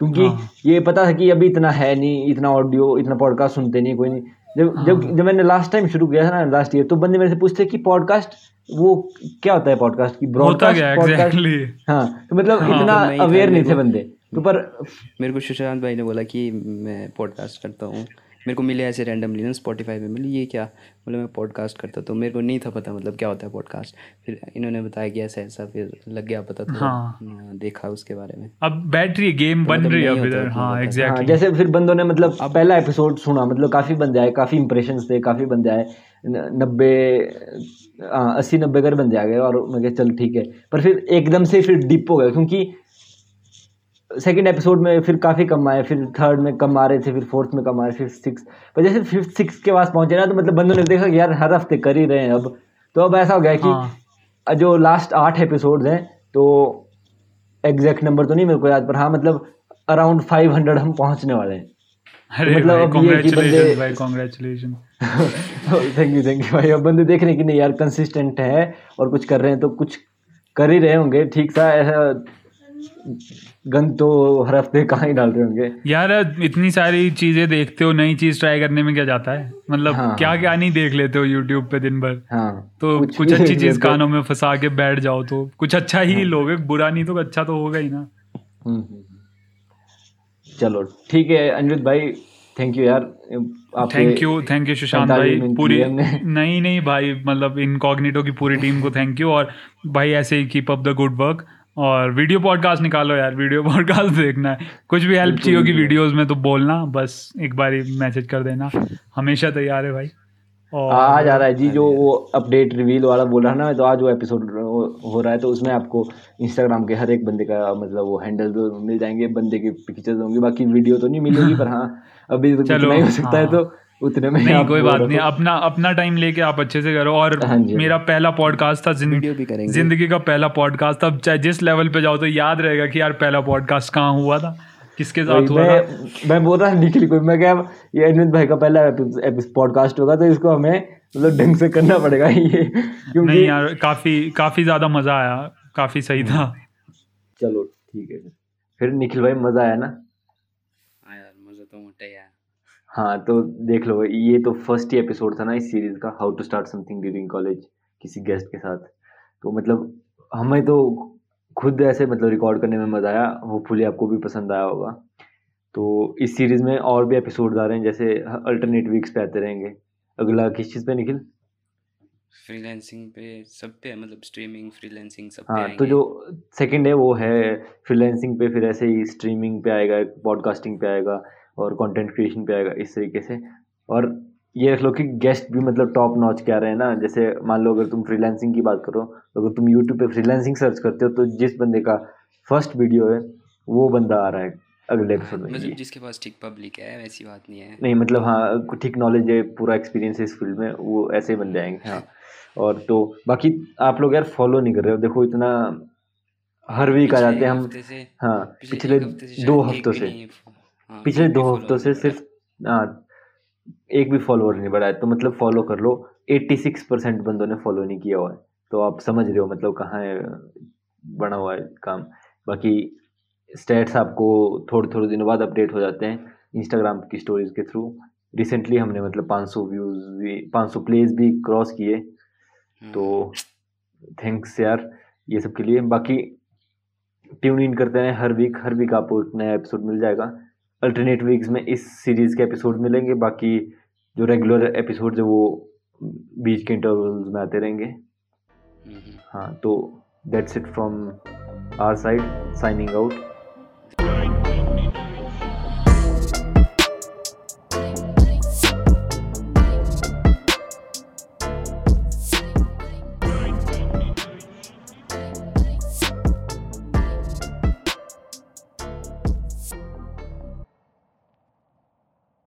क्योंकि हाँ। ये पता है कि अभी इतना है नहीं इतना ऑडियो इतना पॉडकास्ट सुनते नहीं कोई नहीं। जब हाँ। जब जब मैंने लास्ट टाइम शुरू किया था ना लास्ट ईयर तो बंदे मेरे से पूछते कि पॉडकास्ट वो क्या होता है पॉडकास्ट की? ब्रॉडकास्ट पॉडकास्ट एग्जैक्टली हाँ तो मतलब हाँ, इतना तो अवेयर नहीं मेरे थे बंदे। तो पर मेरे को सुशांत भाई ने बोला कि मैं पॉडकास्ट करता हूँ। मेरे को मिले ऐसे रैंडमली ना स्पॉटिफाई में मिली ये क्या? बोले मैं पॉडकास्ट करता तो मेरे को नहीं था पता मतलब क्या होता है पॉडकास्ट फिर इन्होंने बताया कि ऐसा ऐसा फिर लग गया पता तो। हाँ। देखा उसके बारे में। अब है गेम तो बन मतलब रही है उतना हाँ पता। हाँ एग्जैक्टली जैसे फिर बंदों ने मतलब पहला एपिसोड सुना मतलब काफ़ी बंदे आए काफ़ी इंप्रेशन थे काफ़ी बंदे आए नब्बे हाँ, अस्सी नब्बे कर बंदे आ गए और मैं कहा चल ठीक है। पर फिर एकदम से फिर डिप हो गया क्योंकि सेकंड एपिसोड में फिर काफ़ी कम आए फिर थर्ड में कम आ रहे थे फिर फोर्थ में कम आ रहे फिर सिक्स पर जैसे फिफ्थ सिक्स के पास पहुँचे ना तो मतलब बंदों ने देखा कि यार हर हफ़्ते कर ही रहे हैं अब। तो अब ऐसा हो गया कि हाँ। जो लास्ट आठ एपिसोड हैं तो एग्जैक्ट नंबर तो नहीं मेरे को याद पर हाँ मतलब अराउंड फाइव हंड्रेड हम पहुँचने वाले हैं। अरे मतलब भाई अब ये कि बंदे- भाई congratulation thank you thank you भाई। अब बंदे देख रहे हैं कि नहीं यार कंसिस्टेंट है और कुछ कर रहे हैं तो कुछ कर ही रहे होंगे ठीक सा ऐसा गन तो हर हफ़्ते कहाँ ही डाल रहे होंगे। यार इतनी सारी चीज़ें देखते हो नई चीज़ ट्राई करने में क्या जाता है? मतलब हाँ। क्या क्या नहीं देख लेते हो यूट्यूब पे दिन भर? हाँ तो कुछ कुछ, अच्छी चीज़ कानों में फंसा के बैठ जाओ तो। कुछ अच्छा ही हाँ, लोगे बुरा नहीं तो अच्छा तो होगा ही ना। हम्म, हम्म, हम्म। चलो ठीक है अनिरुद्ध भाई थैंक यू यार। Thank you thank you Sushant भाई पूरी नहीं नहीं भाई मतलब इनकॉग्निटो की पूरी टीम को थैंक यू और भाई ऐसे ही keep up the good work और वीडियो पॉडकास्ट निकालो यार वीडियो पॉडकास्ट देखना है। कुछ भी हेल्प चाहिए होगी वीडियोस में तो बोलना बस एक बार मैसेज कर देना। हमेशा तैयार है भाई। और आज आ रहा है जी जो वो अपडेट रिवील वाला बोल रहा है ना तो आज वो एपिसोड हो रहा है तो उसमें आपको इंस्टाग्राम के हर एक बंदे का मतलब वो हैंडल मिल जाएँगे बंदे के पिक्चर्स होंगे बाकी वीडियो तो नहीं मिलेगी पर हाँ अभी तो कुछ चलो, नहीं हो सकता है हाँ। तो उतने में नहीं कोई बात नहीं। अपना अपना टाइम लेके आप अच्छे से करो और हाँ मेरा पहला पॉडकास्ट था करेंगे। ज़िंदगी का पहला पॉडकास्ट था। चाहे जिस लेवल पे जाओ तो याद रहेगा कि यार पहला पॉडकास्ट कहाँ हुआ था किसके साथ हुआ था। मैं मैं बोल रहा हूँ निखिल को मैं क्या ये अनिल भाई का पहला पॉडकास्ट होगा तो इसको हमें मतलब ढंग से करना पड़ेगा ये नहीं यार काफ़ी काफ़ी ज़्यादा मज़ा आया काफ़ी सही था। चलो ठीक है। फिर निखिल भाई मज़ा आया ना हाँ यार मज़ा तो मोटा ही आया हाँ तो देख लो ये तो फ़र्स्ट ही एपिसोड था ना इस सीरीज़ का how to start something during college किसी गेस्ट के साथ। तो मतलब हमें तो खुद ऐसे मतलब रिकॉर्ड करने में मज़ा आया होपफुली आपको भी पसंद आया होगा। तो इस सीरीज़ में और भी एपिसोड आ रहे हैं जैसे अल्टरनेट वीक्स पे आते रहेंगे। अगला किस चीज़ पे निखिल? फ्रीलांसिंग पे सब पे मतलब स्ट्रीमिंग फ्रीलांसिंग सब हाँ तो जो सेकंड है वो है फ्रीलांसिंग पे फिर ऐसे ही स्ट्रीमिंग पे आएगा पॉडकास्टिंग पे आएगा। और कंटेंट क्रिएशन पे आएगा इस तरीके से। और ये रख लो कि गेस्ट भी मतलब टॉप नॉच के आ रहे हैं ना। जैसे मान लो अगर तुम फ्रीलांसिंग की बात करो तो अगर तुम यूट्यूब पे फ्रीलांसिंग सर्च करते हो तो जिस बंदे का फ़र्स्ट वीडियो है वो बंदा आ रहा है अगले एपिसोड में। मतलब जिसके पास ठीक पब्लिक है ऐसी बात नहीं है। नहीं मतलब हाँ ठीक नॉलेज है पूरा एक्सपीरियंस है इस फ़ील्ड में वो ऐसे ही बंदे आएँगे हाँ। और तो बाकी आप लोग यार फॉलो नहीं कर रहे हो। देखो इतना हर वीक आ जाते हैं हम। हाँ पिछले दो हफ्तों से। हाँ, पिछले दो follower हफ्तों से नहीं बढ़ा। सिर्फ़ हाँ एक भी फॉलोअर नहीं बढ़ा है तो मतलब फॉलो कर लो। 86 परसेंट बंदों ने फॉलो नहीं किया हुआ है। तो आप समझ रहे हो मतलब कहाँ है बना हुआ है काम। बाकी स्टेट्स आपको थोड़े थोड़े दिनों बाद अपडेट हो जाते हैं इंस्टाग्राम की स्टोरीज के थ्रू रिसेंटली हमने मतलब 500 व्यूज़ भी 500 प्लेज भी क्रॉस किए। हम्म, तो थैंक्स यार ये सब के लिए। बाकी ट्यून इन करते हैं हर वीक हर वीक आपको एक नया एपिसोड मिल जाएगा। अल्टरनेट वीक्स में इस सीरीज़ के एपिसोड मिलेंगे बाकी जो रेगुलर एपिसोड है वो बीच के इंटरवल्स में आते रहेंगे हम्म। हाँ तो that's it from our side signing out